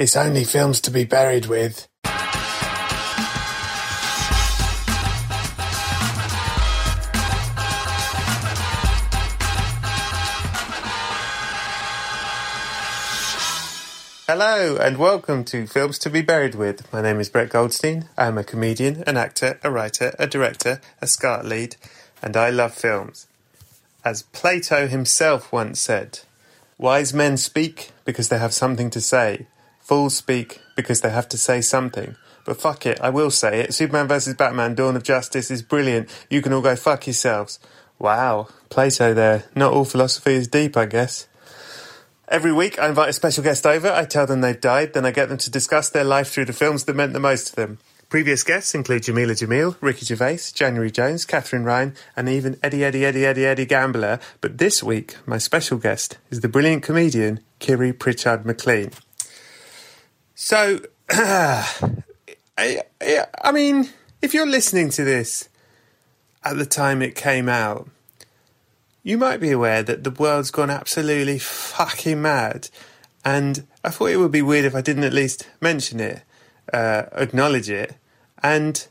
It's only films to be buried with. Hello and welcome to Films to be Buried with. My name is Brett Goldstein. I'm a comedian, an actor, a writer, a director, a SCART lead, and I love films. As Plato himself once said, wise men speak because they have something to say. Fools speak because they have to say something. But fuck it, I will say it. Superman vs. Batman Dawn of Justice is brilliant. You can all go fuck yourselves. Wow, Plato there. Not all philosophy is deep, I guess. Every week, I invite a special guest over. I tell them they've died, then I get them to discuss their life through the films that meant the most to them. Previous guests include Jamila Jamil, Ricky Gervais, January Jones, Katherine Ryan, and even Eddie Eddie Eddie Eddie Eddie Gambler. But this week, my special guest is the brilliant comedian Kiri Pritchard McLean. So, I, I mean, if you're listening to this at the time it came out, you might be aware that the world's gone absolutely fucking mad. And I thought it would be weird if I didn't at least mention it, uh, acknowledge it. And,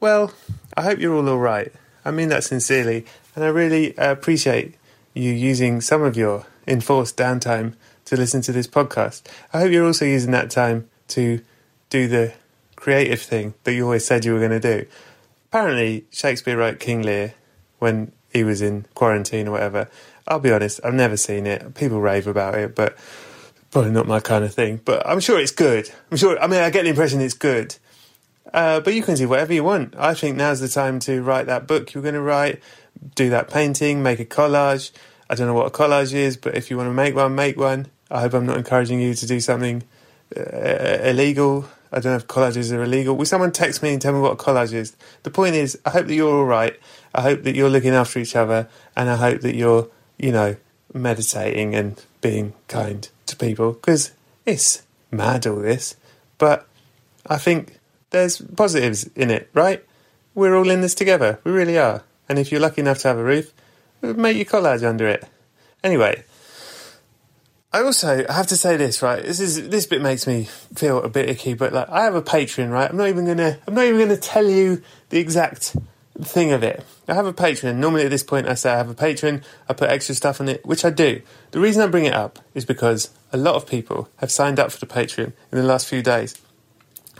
well, I hope you're all alright. I mean that sincerely. And I really appreciate you using some of your enforced downtime to listen to this podcast. I hope you're also using that time to do the creative thing that you always said you were going to do. Apparently, Shakespeare wrote King Lear when he was in quarantine or whatever. I'll be honest, I've never seen it. People rave about it, but probably not my kind of thing. But I'm sure it's good. I'm sure. I mean, I get the impression it's good. Uh, but you can do whatever you want. I think now's the time to write that book you're going to write, do that painting, make a collage. I don't know what a collage is, but if you want to make one, make one. I hope I'm not encouraging you to do something Uh, illegal. I don't know if collages are illegal. Will someone text me and tell me what a collage is? The point is, I hope that you're all right. I hope that you're looking after each other, and I hope that you're, you know, meditating and being kind to people because it's mad all this. But I think there's positives in it, right? We're all in this together. We really are. And if you're lucky enough to have a roof, make your collage under it. Anyway, I also have to say this, right? This is this bit makes me feel a bit icky, but like I have a Patreon, right? I'm not even gonna I'm not even gonna tell you the exact thing of it. I have a Patreon. Normally at this point I say I have a Patreon, I put extra stuff on it, which I do. The reason I bring it up is because a lot of people have signed up for the Patreon in the last few days.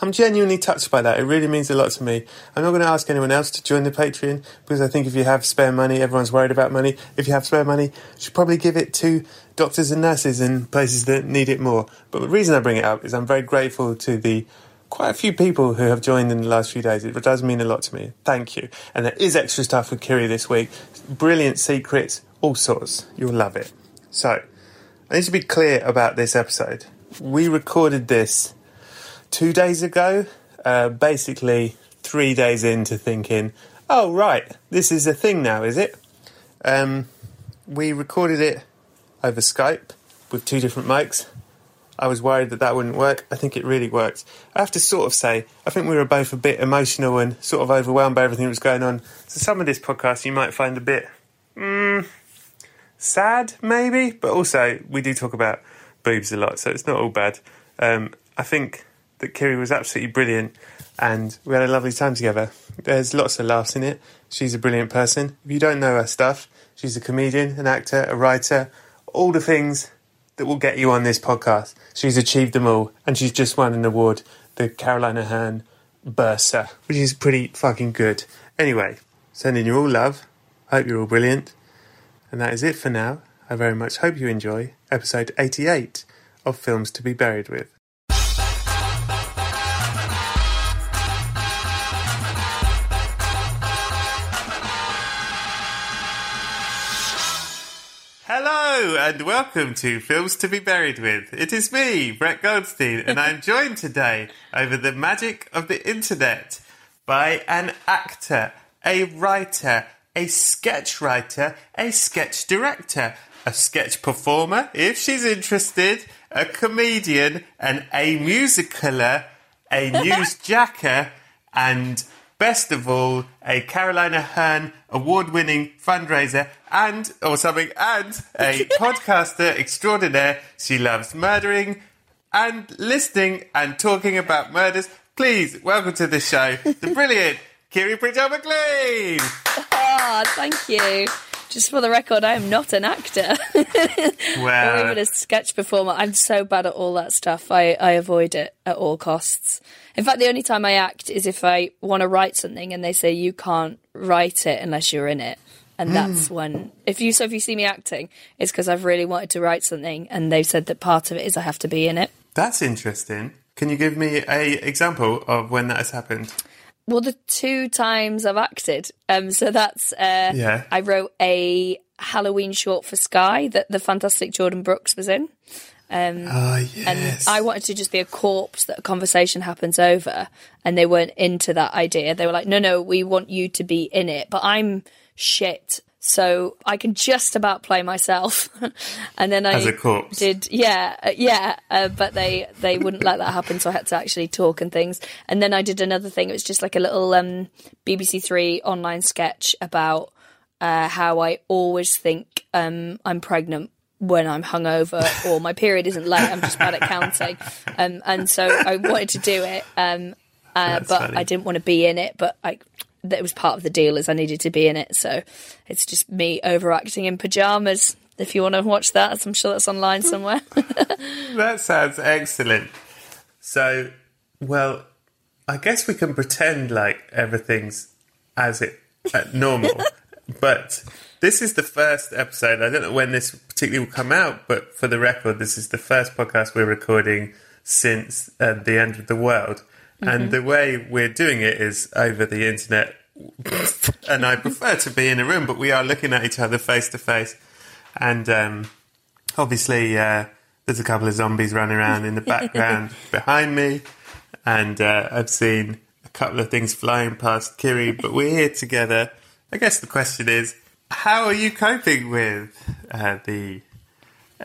I'm genuinely touched by that. It really means a lot to me. I'm not going to ask anyone else to join the Patreon because I think if you have spare money, everyone's worried about money. If you have spare money, you should probably give it to doctors and nurses in places that need it more. But the reason I bring it up is I'm very grateful to the quite a few people who have joined in the last few days. It does mean a lot to me. Thank you. And there is extra stuff with Kiri this week. Brilliant secrets, all sorts. You'll love it. So, I need to be clear about this episode. We recorded this two days ago, uh, basically three days into thinking, oh, right, this is a thing now, is it? Um, we recorded it over Skype with two different mics. I was worried that that wouldn't work. I think it really worked. I have to sort of say, I think we were both a bit emotional and sort of overwhelmed by everything that was going on. So some of this podcast you might find a bit mm, sad, maybe, but also we do talk about boobs a lot, so it's not all bad. Um, I think that Kiri was absolutely brilliant and we had a lovely time together. There's lots of laughs in it. She's a brilliant person. If you don't know her stuff, she's a comedian, an actor, a writer, all the things that will get you on this podcast. She's achieved them all and she's just won an award the Caroline Aherne Bursa, which is pretty fucking good. Anyway, sending you all love. Hope you're all brilliant. And that is it for now. I very much hope you enjoy episode 88 of Films to be Buried with. Hello and welcome to Films to be Buried with. It is me, Brett Goldstein, and I'm joined today over the magic of the internet by an actor, a writer, a sketch writer, a sketch director, a sketch performer, if she's interested, a comedian, and a musicaler, a newsjacker, and best of all, a Caroline Aherne award winning fundraiser and, or something, and a podcaster extraordinaire. She loves murdering and listening and talking about murders. Please welcome to the show the brilliant Kiri Pritchard McLean. Ah, thank you. Just for the record, I am not an actor or Wow. even a sketch performer. I'm so bad at all that stuff. I, I avoid it at all costs. In fact, the only time I act is if I want to write something and they say you can't write it unless you're in it. And that's when, if you so if you see me acting, it's because I've really wanted to write something, and they've said that part of it is I have to be in it. That's interesting. Can you give me a example of when that has happened? Well, the two times I've acted, um, so that's uh, Yeah. I wrote a Halloween short for Sky that the fantastic Jordan Brookes was in, Oh, yes. and I wanted to just be a corpse that a conversation happens over, and they weren't into that idea. They were like, "No, no, we want you to be in it," but I'm shit. So I can just about play myself, and then I As a corpse. did yeah uh, yeah uh, but they they wouldn't let that happen so i had to actually talk and things and then i did another thing it was just like a little um bbc three online sketch about uh how i always think um i'm pregnant when I'm hungover or my period isn't late, I'm just bad at counting, um, and so I wanted to do it, um, uh, but funny. I didn't want to be in it. But I, that was part of the deal, is I needed to be in it. So it's just me overacting in pajamas. If you want to watch that, I'm sure that's online somewhere. That sounds excellent. So, well, I guess we can pretend like everything's as it uh, normal, but this is the first episode. I don't know when this particularly will come out, but for the record, this is the first podcast we're recording since uh, the end of the world, and the way we're doing it is over the internet. and I prefer to be in a room, but we are looking at each other face to face, and um, obviously uh, there's a couple of zombies running around in the background behind me. And uh, i've seen a couple of things flying past kiri but we're here together. I guess the question is how are you coping with uh, the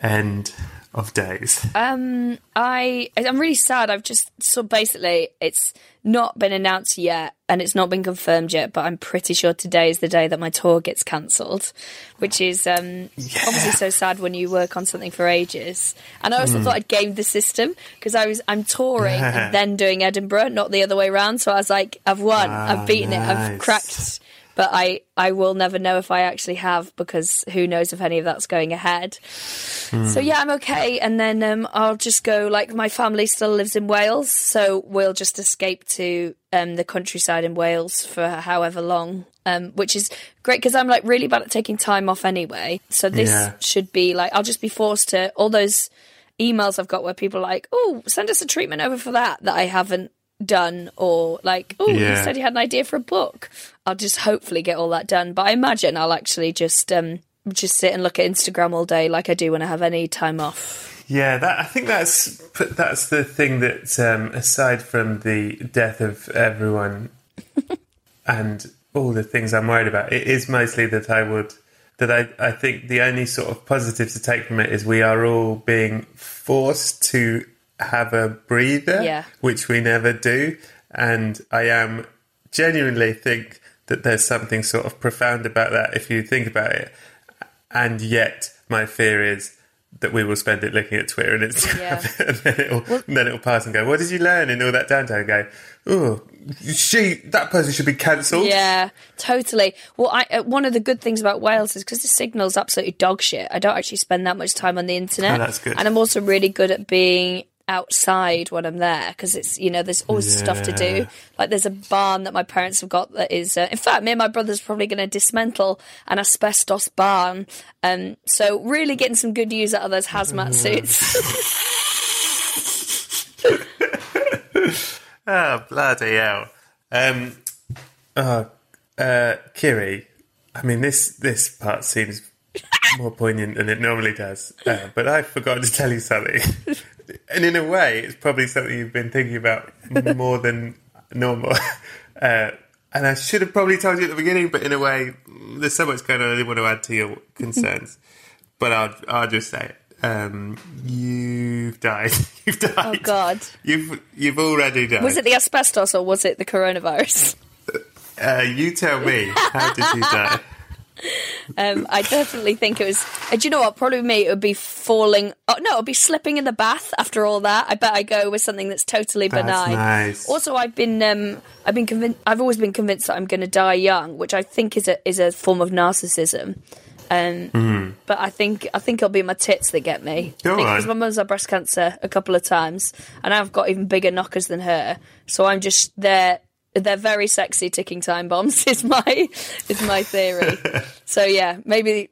end of days. Um, I I'm really sad. I've just so basically it's not been announced yet and it's not been confirmed yet, but I'm pretty sure today is the day that my tour gets cancelled, which is um obviously so sad when you work on something for ages. And I also thought I'd gamed the system because I was I'm touring and then doing Edinburgh, not the other way around. So I was like, I've won, I've beaten it, I've cracked but I, I will never know if I actually have because who knows if any of that's going ahead. So yeah, I'm okay, and then um, I'll just go. Like my family still lives in Wales, so we'll just escape to um, the countryside in Wales for however long, um, which is great because I'm like really bad at taking time off anyway. So this Yeah. should be like I'll just be forced to all those emails I've got where people are like, oh, send us a treatment over for that that I haven't done, or like, oh, you Yeah. said you had an idea for a book. I'll just hopefully get all that done. But I imagine I'll actually just um just sit and look at Instagram all day like I do when I have any time off. yeah that i think that's that's the thing that um, aside from the death of everyone and all the things i'm worried about it is mostly that i would that I, I think the only sort of positive to take from it is we are all being forced to have a breather, Yeah. which we never do. And I am genuinely think that there's something sort of profound about that if you think about it. And yet, my fear is that we will spend it looking at Twitter and Instagram, Yeah. and then it'll and then it'll pass and go. What did you learn in all that downtime? And go, oh, she that person should be cancelled. Yeah, totally. Well, I, uh, one of the good things about Wales is because the signal's absolutely dog shit. I don't actually spend that much time on the internet. Oh, that's good. And I'm also really good at being outside when I'm there because it's you know there's always stuff to do. Like there's a barn that my parents have got that is. Uh, in fact, me and my brother's probably going to dismantle an asbestos barn. Um, so really getting some good use out of those hazmat suits. Oh, bloody hell. Um, oh, uh, Kiri, I mean, this, this part seems more poignant than it normally does, uh, but I forgot to tell you something. and in a way, it's probably something you've been thinking about more than normal. Uh, and I should have probably told you at the beginning, but in a way, there's so much going on I didn't want to add to your concerns. but I'll, I'll just say it. Um, you've died. You've died. oh God, You've you've already died. was it the asbestos or was it the coronavirus? Uh, you tell me. How did you die? Um, I definitely think it was. And do you know what? Probably me, it would be falling. Oh no, it would be slipping in the bath after all that. I bet I go with something that's totally That's benign. nice. Also, I've been, um, I've been convinced. I've always been convinced that I'm going to die young, which I think is a is a form of narcissism. Um, But I think I think it'll be my tits that get me. Because my mum's had breast cancer a couple of times, and I've got even bigger knockers than her. So I'm just there. They're very sexy ticking time bombs. Is my is my theory. so yeah, maybe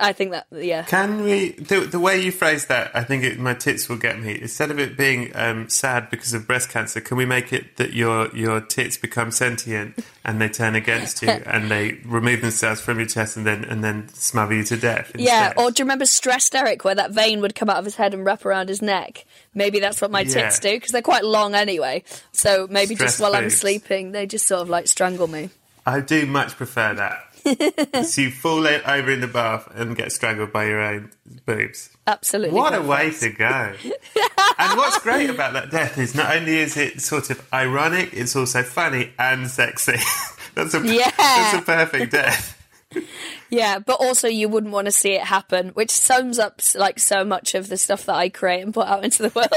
I think that yeah. Can we? The, the way you phrase that, I think it, my tits will get me. Instead of it being um, sad because of breast cancer, can we make it that your your tits become sentient and they turn against you and they remove themselves from your chest and then and then smother you to death? Yeah, or do you remember Stressed Eric, where that vein would come out of his head and wrap around his neck? Maybe that's what my Yeah. tits do because they're quite long anyway. So maybe just while I'm sleeping, they just sort of like strangle me. I do much prefer that. so you fall over in the bath and get strangled by your own boobs. Absolutely. What a way to go! and what's great about that death is not only is it sort of ironic, it's also funny and sexy. that's a Yeah. that's a perfect death. Yeah, but also you wouldn't want to see it happen, which sums up like so much of the stuff that I create and put out into the world.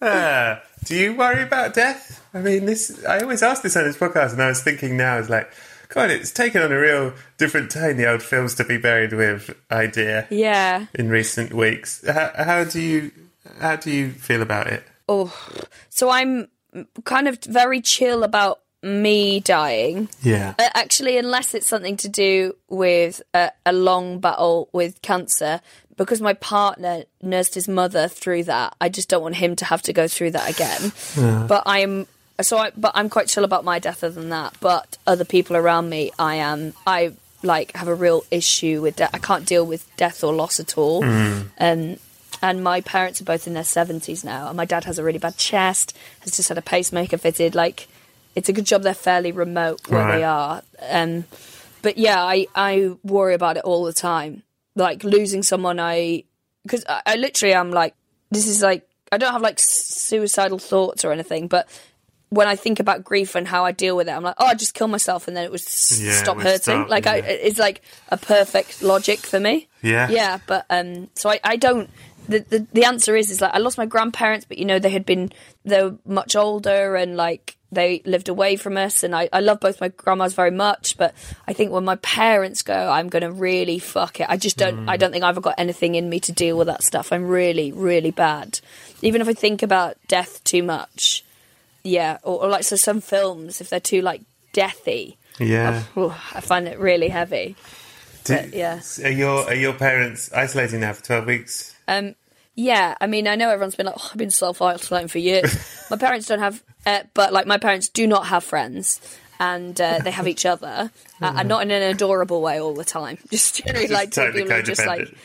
Uh, do you worry about death? I mean, this I always ask this on this podcast, and I was thinking now, is like, God, it's taken on a real different tone. The old films to be buried with idea yeah. in recent weeks. How, how do you how do you feel about it? Oh, so I'm kind of very chill about me dying. Yeah. Uh, actually, unless it's something to do with a, a long battle with cancer, because my partner nursed his mother through that, I just don't want him to have to go through that again. But I'm so, I, but I'm quite chill about my death other than that. But other people around me, I am, I like have a real issue with death. I can't deal with death or loss at all. And and my parents are both in their seventies now, and my dad has a really bad chest, has just had a pacemaker fitted. Like, it's a good job they're fairly remote where they are. Um, but yeah, I I worry about it all the time. Like losing someone, I because I, literally I literally am like this is like I don't have like suicidal thoughts or anything, but when I think about grief and how I deal with it, I'm like, oh, I just kill myself and then it would s- Yeah, it stop would hurting. stop, like I, it's like a perfect logic for me. Yeah. Yeah, but um, so I, I don't. The, the the answer is is like I lost my grandparents, but you know they had been they were much older and like they lived away from us, and I I love both my grandmas very much, but I think when my parents go, I'm gonna really fuck it. I just don't. I mm. don't think I've got anything in me to deal with that stuff. I'm really really bad. Even if I think about death too much, yeah, or, or like so some films if they're too like deathy, Yeah. ooh, I find it really heavy. Do- But, yeah. Are your are your parents isolating now for twelve weeks? Um, yeah, I mean, I know everyone's been like, oh, I've been self isolating for years. my parents don't have, uh, but like, my parents do not have friends. And uh, they have each other, uh, and not in an adorable way all the time. Just generally like totally people just like,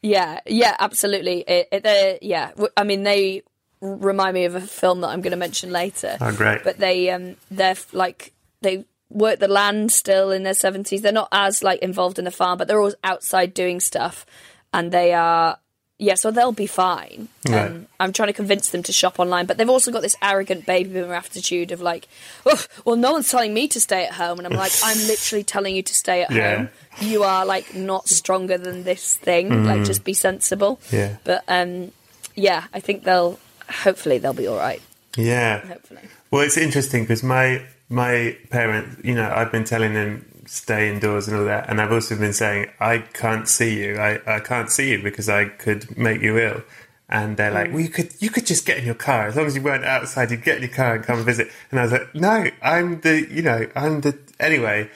yeah, yeah, absolutely. It, it, yeah, I mean, they remind me of a film that I'm going to mention later. Oh, great. But they, um, they're like they work the land still in their seventies. They're not as like involved in the farm, but they're always outside doing stuff, and they are. Yeah, so they'll be fine. Right. Um, I'm trying to convince them to shop online, but they've also got this arrogant baby boomer attitude of like, oh, well, no one's telling me to stay at home, and I'm like, I'm literally telling you to stay at Yeah. home. You are like not stronger than this thing. Like, just be sensible. Mm. Yeah. But um, yeah, I think they'll. Hopefully, they'll be all right. Yeah. Hopefully. Well, it's interesting because my my parents, you know, I've been telling them stay indoors and all that, and I've also been saying I can't see you. I, I can't see you because I could make you ill. And they're like, mm. well, you could you could just get in your car as long as you weren't outside. You'd get in your car and come visit. And I was like, no, I'm the you know I'm the anyway.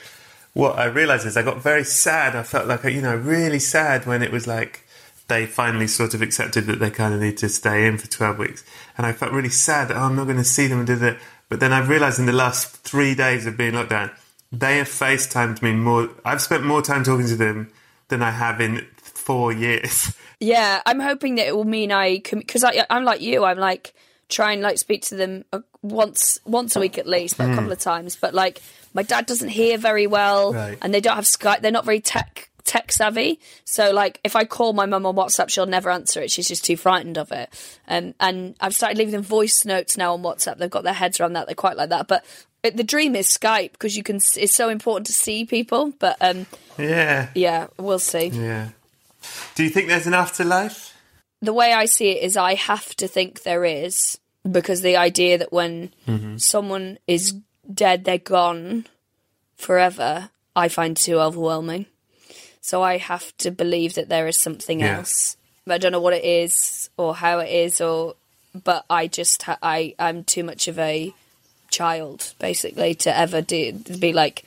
What I realised is I got very sad. I felt like you know really sad when it was like they finally sort of accepted that they kind of need to stay in for 12 weeks. And I felt really sad. Oh, I'm not going to see them and do that. But then I realised in the last three days of being locked down, they have FaceTimed me more. I've spent more time talking to them than I have in four years. Yeah, I'm hoping that it will mean I can because I'm like you. I'm like try and like speak to them uh, once once a week at least, like a couple of times. But like my dad doesn't hear very well, Right. and they don't have Skype. They're not very tech tech savvy. So like if I call my mum on WhatsApp, she'll never answer it. She's just too frightened of it. Um, and I've started leaving them voice notes now on WhatsApp. They've got their heads around that. They're quite like that. But it, the dream is Skype because you can. It's so important to see people. But um, Yeah. yeah, we'll see. Yeah. Do you think there's an afterlife? the way I see it is I have to think there is because the idea that when Mm-hmm. someone is dead, they're gone forever, I find too overwhelming. So I have to believe that there is something Yeah. else. I don't know what it is or how it is, or but I just ha- I I'm too much of a child basically to ever do be like.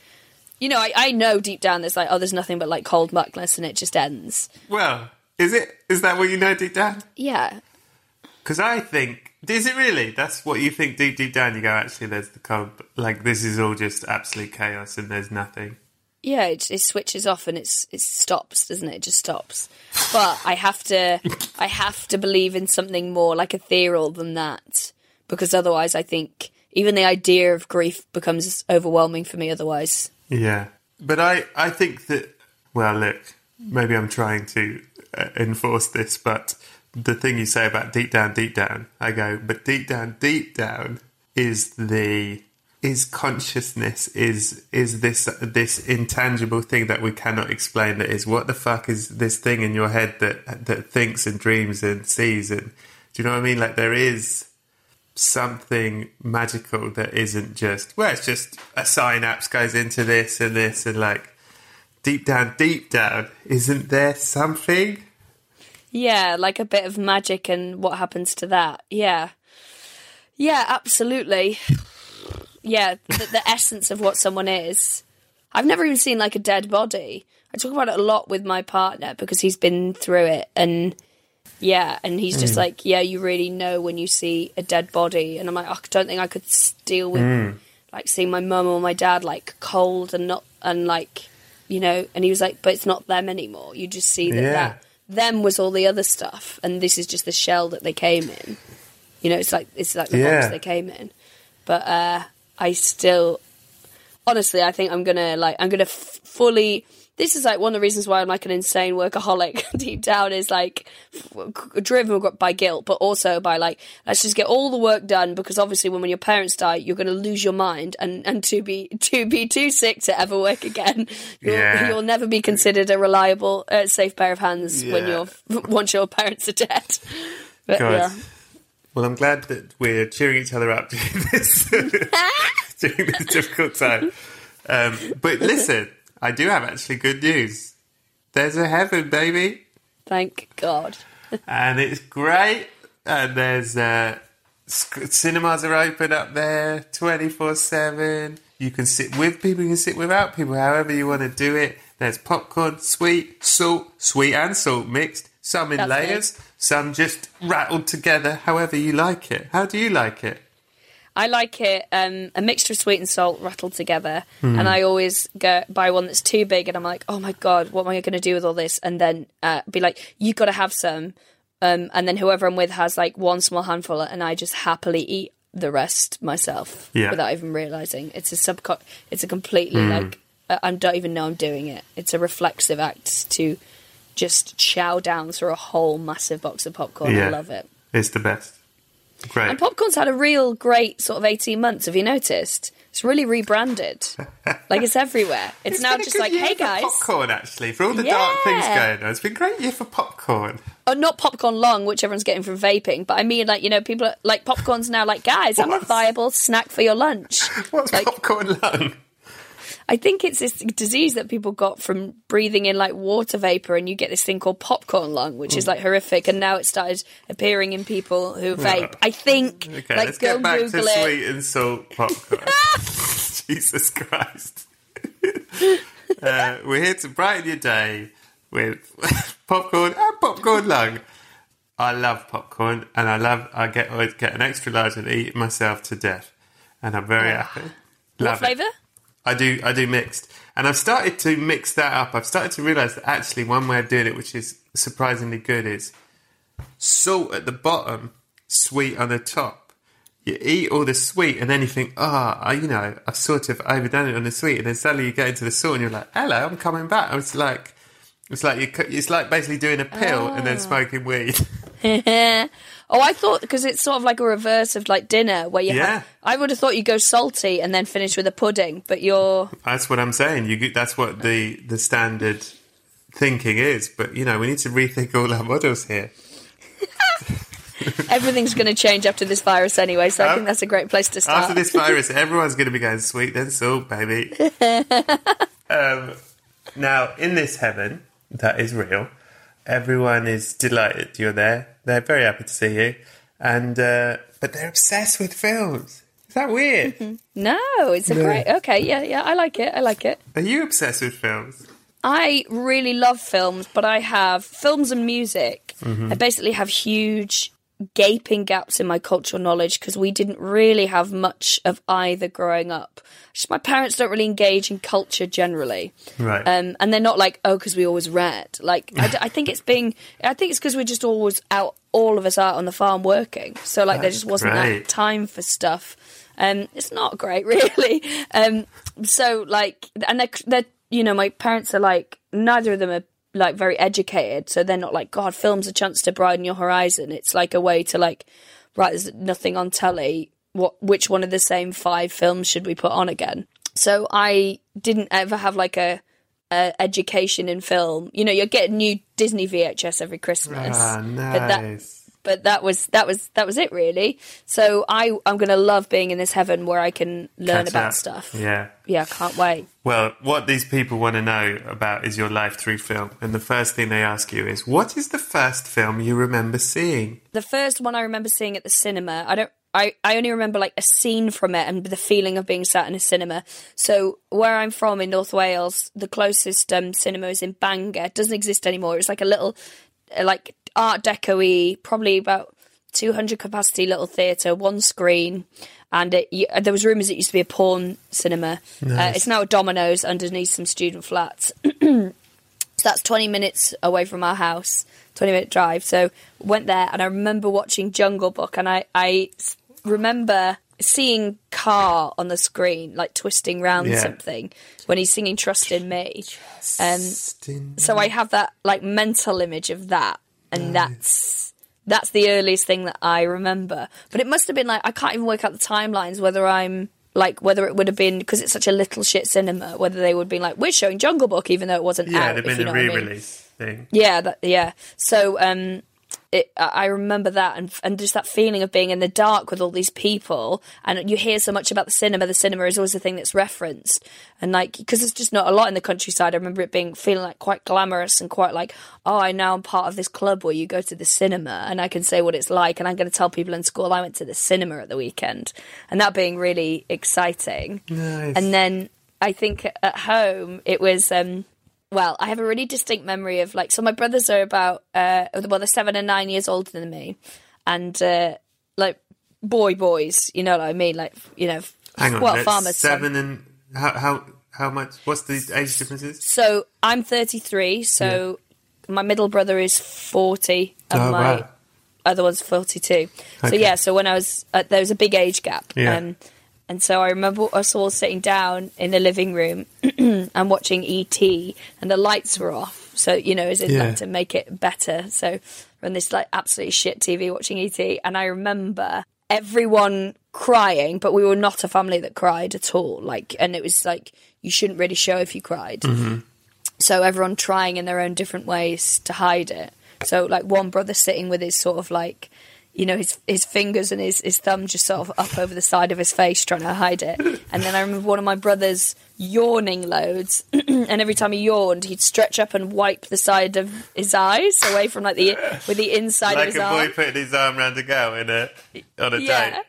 You know, I, I know deep down there's like, oh, there's nothing but like cold muckness and it just ends. Well, is it? Is that what you know deep down? Yeah, Because I think, is it really? That's what you think deep, deep down. You go, actually, there's the cold. Like this is all just absolute chaos, and there's nothing. Yeah, it, it switches off and it's it stops, doesn't it? It just stops. But I have to I have to believe in something more like ethereal than that because otherwise I think even the idea of grief becomes overwhelming for me otherwise. Yeah, but I, I think that. Well, look, maybe I'm trying to uh, enforce this, but the thing you say about deep down, deep down, I go, but deep down, deep down is the is consciousness is is this this intangible thing that we cannot explain that is what the fuck is this thing in your head that that thinks and dreams and sees and do you know what I mean like there is something magical that isn't just well it's just a synapse goes into this and this and like deep down deep down isn't there something Yeah, like a bit of magic and what happens to that. Yeah. Yeah, absolutely. Yeah, the, the essence of what someone is. I've never even seen like a dead body. I talk about it a lot with my partner because he's been through it and yeah, and he's just like, yeah, you really know when you see a dead body and I'm like, "Oh, I don't think I could deal with like seeing my mum or my dad like cold and not and like you know, and he was like, but it's not them anymore. You just see that Yeah. that them was all the other stuff, and this is just the shell that they came in. You know, it's like it's like the Yeah. box they came in. But uh, I still, honestly, I think I'm gonna like I'm gonna f- fully. This is like one of the reasons why I'm like an insane workaholic deep down is like driven by guilt, but also by like let's just get all the work done because obviously when, when your parents die, you're going to lose your mind and, and to be to be too sick to ever work again. You'll, Yeah. you'll never be considered a reliable, uh, safe pair of hands when you're once your parents are dead. But God. yeah. Well, I'm glad that we're cheering each other up during this during this difficult time. Um, but listen, I do have actually good news. There's a heaven, baby, Thank God. and it's great. And there's uh, sc- cinemas are open up there, twenty four seven. You can sit with people, you can sit without people, however you want to do it. There's popcorn, sweet, salt, sweet and salt mixed. Some in That's layers, some just rattled together. However you like it. How do you like it? I like it um, a mixture of sweet and salt rattled together, and I always go buy one that's too big, and I'm like, oh my god, what am I going to do with all this? And then uh, be like, you got to have some, um, and then whoever I'm with has like one small handful, and I just happily eat the rest myself Yeah. without even realizing it's a subco- It's a completely like I I don't even know I'm doing it. It's a reflexive act to just chow down through a whole massive box of popcorn. I love it. It's the best. Great. And popcorn's had a real great sort of 18 months. Have you noticed? It's really rebranded. like it's everywhere. It's, now been a just like, hey guys. popcorn actually for all the dark things going on. It's been a great year for popcorn. Oh, not popcorn lung, which everyone's getting from vaping, but I mean, like, you know, people are like, popcorn's now like, guys, I'm a viable snack for your lunch. What's Like- popcorn lung? I think it's this disease that people got from breathing in like water vapor, and you get this thing called popcorn lung, which is like horrific. And now it started appearing in people who vape. I think. Okay, like, let's go get back Google to it. sweet and salt popcorn. Jesus Christ. uh, we're here to brighten your day with popcorn and popcorn lung. I love popcorn, and I love. I get always get an extra large and eat myself to death, and I'm very happy. Love it. flavour? I do. I do mixed, and I've started to mix that up. I've started to realise that actually one way of doing it, which is surprisingly good, is salt at the bottom, sweet on the top. You eat all the sweet, and then you think, ah, I you know, I've sort of overdone it on the sweet, and then suddenly you get into the salt, and you're like, hello, I'm coming back. And It's like, it's like you, it's like basically doing a pill and then smoking weed. Oh, I thought because it's sort of like a reverse of like dinner where you Yeah. have. I would have thought you go salty and then finish with a pudding, but you're That's what I'm saying. You, that's what the the standard thinking is. But you know, we need to rethink all our models here. everything's going to change after this virus anyway. So I think that's a great place to start. After this virus, everyone's going to be going sweet then salt, baby. um, now, in this heaven that is real, everyone is delighted you're there. They're very happy to see you, and uh, but they're obsessed with films. Is that weird? No, it's a great. Okay, yeah, yeah, I like it. I like it. Are you obsessed with films? I really love films, but I have films and music. Mm-hmm. I basically have huge gaping gaps in my cultural knowledge because we didn't really have much of either growing up. Just my parents don't really engage in culture generally. Right. Um, and they're not like, oh, because we always read. Like, I, d- I think it's being, I think it's because we're just always out, all of us out on the farm working. So, like, there just wasn't great. that time for stuff. Um, it's not great, really. Um, so, like, and they're, they're, you know, my parents are like, neither of them are like very educated. So they're not like, God, film's a chance to broaden your horizon. It's like a way to, like, right, there's nothing on telly. What, which one of the same five films should we put on again? So I didn't ever have like a, a education in film. You know, you're getting new Disney VHS every Christmas. Ah, nice. But that was that was that was it really. So I I'm gonna love being in this heaven where I can learn Catch about up. stuff. Yeah. yeah, can't wait. Well, what these people want to know about is your life through film. And the first thing they ask you is, what is the first film you remember seeing? The first one I remember seeing at the cinema. I don't. I, I only remember like a scene from it and the feeling of being sat in a cinema. So where I'm from in North Wales, the closest um, cinema is in Bangor. It doesn't exist anymore. It's like a little, uh, like Art Deco-y, probably about 200 capacity little theatre, one screen. And it, there was rumours it used to be a porn cinema. Uh, it's now a Domino's underneath some student flats. So that's 20 minutes away from our house, 20 minute drive. So went there and I remember watching Jungle Book and I, I remember seeing Kaa on the screen, like twisting round Yeah. something when he's singing Trust in Me. Um, so I have that like mental image of that and that's that's the earliest thing that I remember. But it must have been like I can't even work out the timelines whether I'm like whether it would have been because it's such a little shit cinema whether they would have been like we're showing Jungle Book even though it wasn't Yeah, out. there'd if been you a what I mean. re-release thing. Yeah, that, yeah. So um, it, I remember that, and and just that feeling of being in the dark with all these people, and you hear so much about the cinema. The cinema is always the thing that's referenced, and like because there's just not a lot in the countryside. I remember it being feeling like quite glamorous and quite like, oh, I now am part of this club where you go to the cinema, and I can say what it's like, and I'm going to tell people in school I went to the cinema at the weekend, and that being really exciting. Nice. And then I think at home it was um well, I have a really distinct memory of like so my brothers are about uh well they're seven and nine years older than me. And uh like boy boys, you know what I mean? Like you know Hang on, well farmers. son. seven and how how how much? What's the age differences? So I'm thirty three, so my middle brother is forty and Oh, my wow. other one's 42. So yeah, so when I was uh, there was a big age gap. Yeah. Um, and so I remember us all sitting down in the living room and watching ET, and the lights were off. So you know, is in Yeah. like to make it better. So we're on this like absolutely shit TV watching ET, and I remember everyone crying, but we were not a family that cried at all. Like, and it was like you shouldn't really show if you cried. Mm-hmm. So everyone trying in their own different ways to hide it. So like one brother sitting with his sort of like you know, his his fingers and his, his thumb just sort of up over the side of his face trying to hide it. And then I remember one of my brothers yawning loads, and every time he yawned, he'd stretch up and wipe the side of his eyes away from like the with the inside like of his a arm. boy putting his arm around a girl in a on a Yeah. date.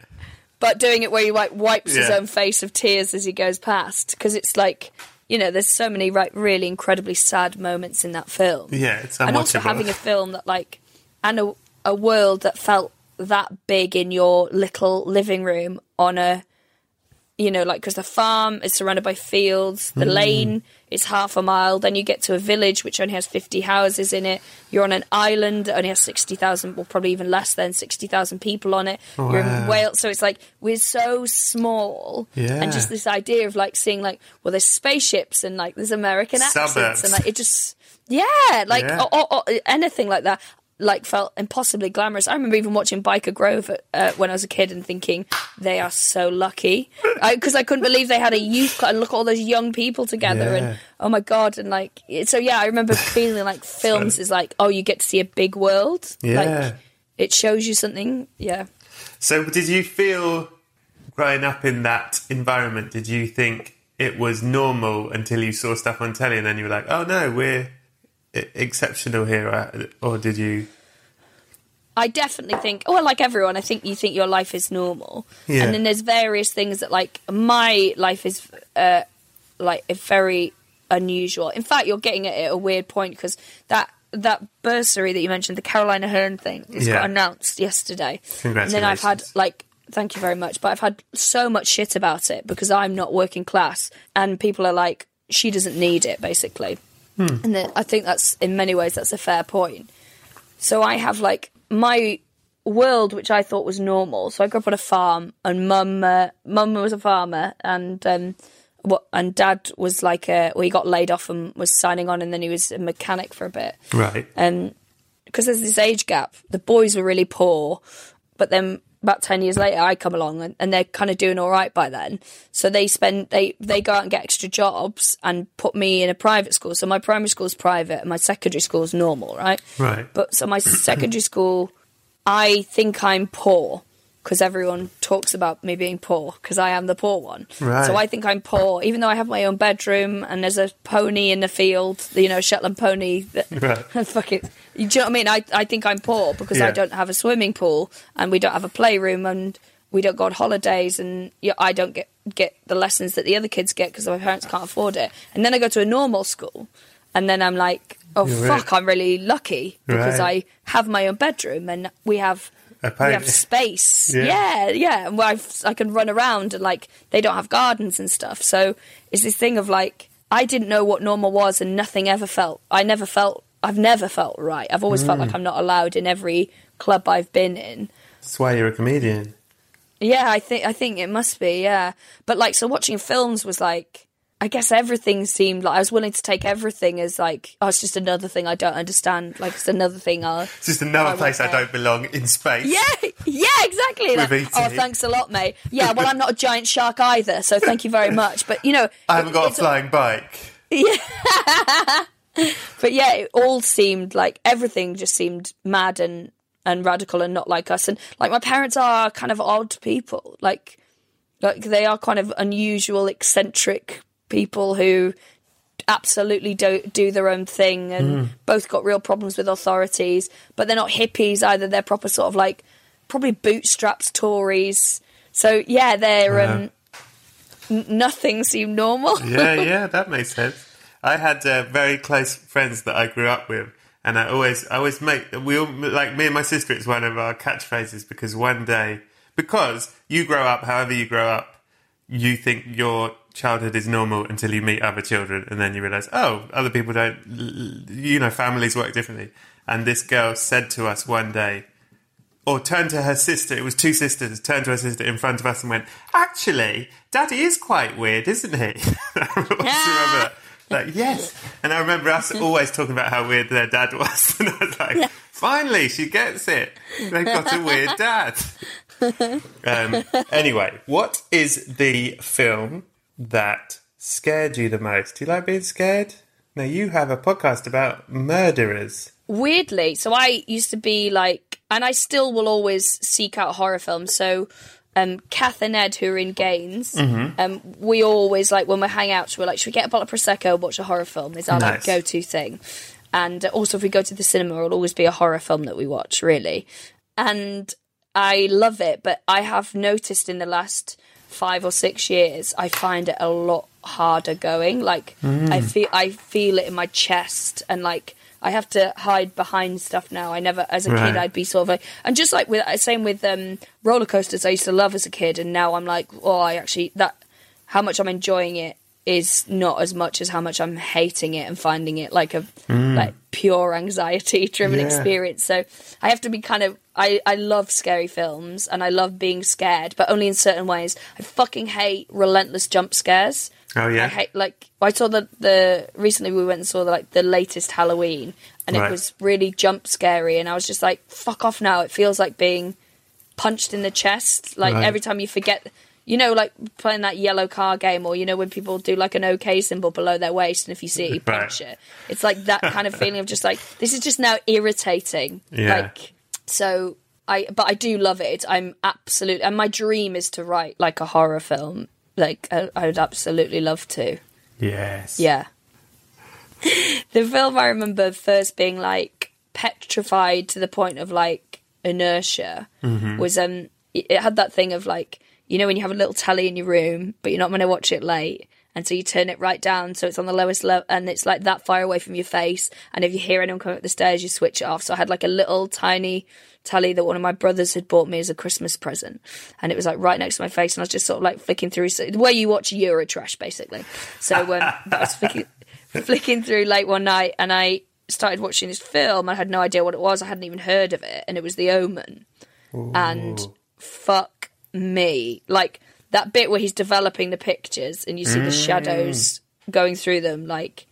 But doing it where he like wipes his own face of tears as he goes past, because it's like you know, there's so many like really incredibly sad moments in that film. Yeah, it's and also having a film that like and a, world that felt that big in your little living room on a you know like because the farm is surrounded by fields the Mm. lane is half a mile then you get to a village which only has 50 houses in it you're on an island that only has 60,000 well probably even less than 60,000 people on it you're in Wales so it's like we're so small Yeah. and just this idea of like seeing like well there's spaceships and like there's American accents Suburbs. and like it just yeah like Yeah. Or, or, or anything like that like felt impossibly glamorous. I remember even watching Byker Grove uh, when I was a kid and thinking they are so lucky because I, couldn't believe they had a youth club and look at all those young people together Yeah. and oh my god and like so yeah I remember feeling like films is like oh you get to see a big world Yeah. like it shows you something yeah So, did you feel growing up in that environment? Did you think it was normal until you saw stuff on telly, and then you were like, "Oh no, we're exceptional here," or- or did you? I definitely think, well, like everyone, I think you think your life is normal, Yeah. and then there's various things that, like, my life is uh, like very unusual. In fact, you're getting it at a weird point because that that bursary that you mentioned, the Caroline Aherne thing, was Yeah. got announced yesterday, and then I've had like. Thank you very much. But I've had so much shit about it because I'm not working class, and people are like, she doesn't need it, basically. And then I think that's in many ways that's a fair point. So I have like my world, which I thought was normal. So I grew up on a farm, and mum, uh, mum was a farmer, and um, what, and dad was like a. Well, he got laid off and was signing on, and then he was a mechanic for a bit. Right. Um, because there's this age gap. The boys were really poor, but then about ten years later, I come along and, and they're kind of doing all right by then. So they spend they they go out and get extra jobs and put me in a private school. So my primary school is private and my secondary school is normal, right? Right. But so my secondary school, I think I'm poor because everyone talks about me being poor because I am the poor one. Right. So I think I'm poor, even though I have my own bedroom and there's a pony in the field, you know, Shetland pony. That, Right. fuck it. You know what I mean? I, I think I'm poor because I don't have a swimming pool and we don't have a playroom and we don't go on holidays and yeah, I don't get get the lessons that the other kids get because my parents can't afford it. And then I go to a normal school and then I'm like, oh You're fuck, right. I'm really lucky because Right. I have my own bedroom and we have we have space. Yeah. Yeah, yeah, and I've, I can run around and like they don't have gardens and stuff. So it's this thing of like I didn't know what normal was, and nothing ever felt. I never felt. I've never felt right. I've always felt Mm. like I'm not allowed in every club I've been in. That's why you're a comedian. Yeah, I think I think it must be. Yeah, but like so, watching films was like. I guess everything seemed like I was willing to take everything as like, oh, it's just another thing I don't understand. Like it's another thing I'll It's just another I place I don't belong in space. Yeah, yeah, exactly. Like, oh, thanks a lot, mate. Yeah, well, I'm not a giant shark either, so thank you very much. But you know, I haven't got a flying bike. But yeah, it all seemed like everything just seemed mad and and radical and not like us. And like my parents are kind of odd people. Like, like they are kind of unusual, eccentric people who absolutely do do their own thing and both got real problems with authorities but they're not hippies either they're proper sort of like probably bootstraps tories so yeah they're um n- nothing seemed normal yeah, yeah, that makes sense. I had uh, very close friends that I grew up with, and I always, I always make we all like me and my sister. It's one of our catchphrases because one day, because you grow up, however you grow up, you think your childhood is normal until you meet other children, and then you realize, oh, other people don't. You know, families work differently. And this girl said to us one day, or turned to her sister. It was two sisters. Turned to her sister in front of us and went, "Actually, Daddy is quite weird, isn't he?" I always remember that. Like, yes. And I remember us always talking about how weird their dad was, and I was like, "Finally, she gets it. They've got a weird dad." um, anyway, what is the film that scared you the most? Do you like being scared? Now you have a podcast about murderers. weirdly so i used to be like and I still will always seek out horror films. So, um, Kath and Ed, who are in Gaines, Mm-hmm. um, we always like when we hang out, we're like, should we get a bottle of prosecco, and watch a horror film? Is our like go-to thing. And also, if we go to the cinema, it'll always be a horror film that we watch, really. And I love it, but I have noticed in the last five or six years, I find it a lot harder going. Like I feel, I feel it in my chest, and like I have to hide behind stuff now. I never, as a Right. kid, I'd be sort of like, and just like with same with um, roller coasters, I used to love as a kid, and now I'm like, oh, I actually that how much I'm enjoying it is not as much as how much I'm hating it and finding it like a like pure anxiety driven Yeah. experience. So I have to be kind of I, I love scary films and I love being scared, but only in certain ways. I fucking hate relentless jump scares. Oh, yeah? I hate like I saw the the recently we went and saw the like the latest Halloween and Right. it was really jump scary and I was just like fuck off now. It feels like being punched in the chest. Like Right. every time you forget, you know, like playing that yellow car game, or you know when people do like an OK symbol below their waist, and if you see it, you punch Right. it. It's like that kind of feeling of just like this is just now irritating. Yeah. Like so. I but I do love it. I'm absolute, and my dream is to write like a horror film. Like I, I would absolutely love to. Yes. Yeah. the film I remember first being like petrified to the point of like inertia was um it it had that thing of like you know when you have a little telly in your room but you're not going to watch it late and so you turn it right down so it's on the lowest level and it's like that far away from your face and if you hear anyone coming up the stairs you switch it off so I had like a little tiny telly that one of my brothers had bought me as a Christmas present and it was like right next to my face and I was just sort of like flicking through so, the way you watch Eurotrash basically so um, I was flicking flicking through late one night and I started watching this film. I had no idea what it was. I hadn't even heard of it, and it was The Omen. And fuck me, like that bit where he's developing the pictures and you see the mm. shadows going through them, like.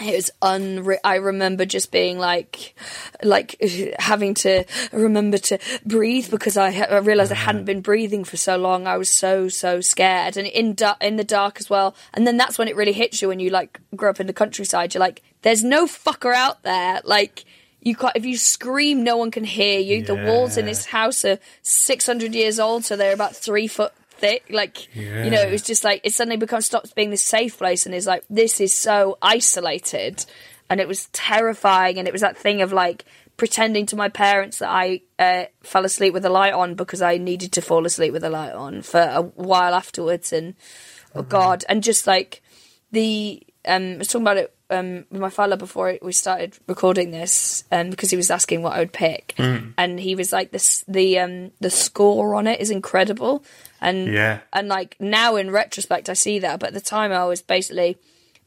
It was unre- I remember just being like, like having to remember to breathe because I, ha- I realized I hadn't been breathing for so long. I was so so scared, and in da- in the dark as well. And then that's when it really hits you when you like grow up in the countryside. You're like, there's no fucker out there. Like you can't, if you scream, no one can hear you. The walls in this house are 600 years old, so they're about three foot thick. Like, you know, it was just like, it suddenly becomes, stops being this safe place and is like, this is so isolated. And it was terrifying. And it was that thing of like, pretending to my parents that I uh, fell asleep with the light on because I needed to fall asleep with the light on for a while afterwards. And, oh God. And just like, the um I was talking about it um with my father before we started recording this um because he was asking what I would pick and he was like this the um the score on it is incredible and Yeah. and like now in retrospect I see that but at the time I was basically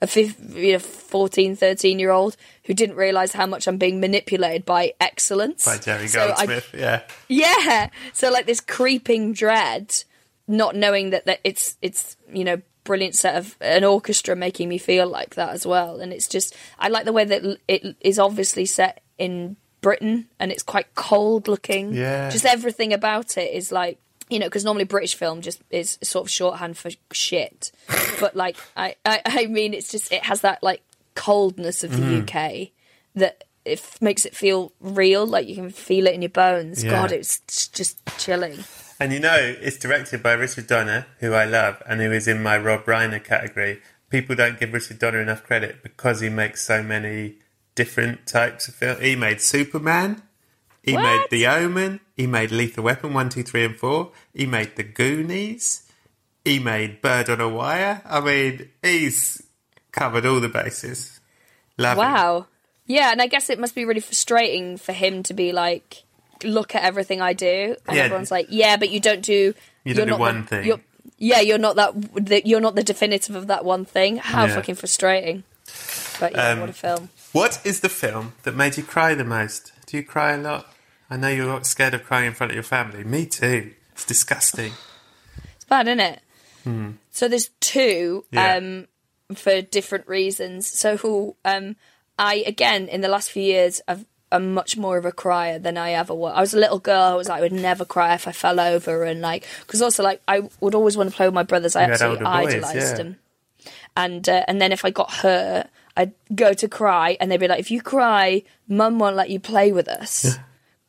a fif- you know, 14 13 year old who didn't realize how much I'm being manipulated by excellence By Jerry So I- Goldsmith. yeah. yeah. So like this creeping dread, not knowing that, that it's it's you know brilliant set of an orchestra making me feel like that as well. And it's just I like the way that it is obviously set in Britain and it's quite cold looking. Yeah. Just everything about it is like you know because normally British film just is sort of shorthand for shit, but like I, I I mean it's just it has that like coldness of the Mm. UK that it makes it feel real, like you can feel it in your bones. Yeah. God, it's it's just chilling. And you know, it's directed by Richard Donner, who I love, and who is in my Rob Reiner category. People don't give Richard Donner enough credit because he makes so many different types of films. He made Superman. He What? made The Omen. He made Lethal Weapon 1, 2, 3, and 4. He made The Goonies. He made Bird on a Wire. I mean, he's covered all the bases. Love him. Wow. Yeah, and I guess it must be really frustrating for him to be like, look at everything I do, and Yeah. everyone's like, yeah, but you don't do. You don't do one the, thing. You're, yeah, you're not that. The, you're not the definitive of that one thing. How Yeah. fucking frustrating. But yeah, Um, what a film. What is the film that made you cry the most? Do you cry a lot? I know you're scared of crying in front of your family. Me too. It's disgusting. It's bad, isn't it? So there's two Hmm. Yeah. um, for different reasons. So who um, I again in the last few years I've I'm much more of a crier than I ever was. I was a little girl. I was like, I would never cry if I fell over, and like, because also like I would always want to play with my brothers. I You absolutely boys, idolized yeah. them. And uh, and then if I got hurt, I'd go to cry, and they'd be like, "If you cry, Mum won't let you play with us."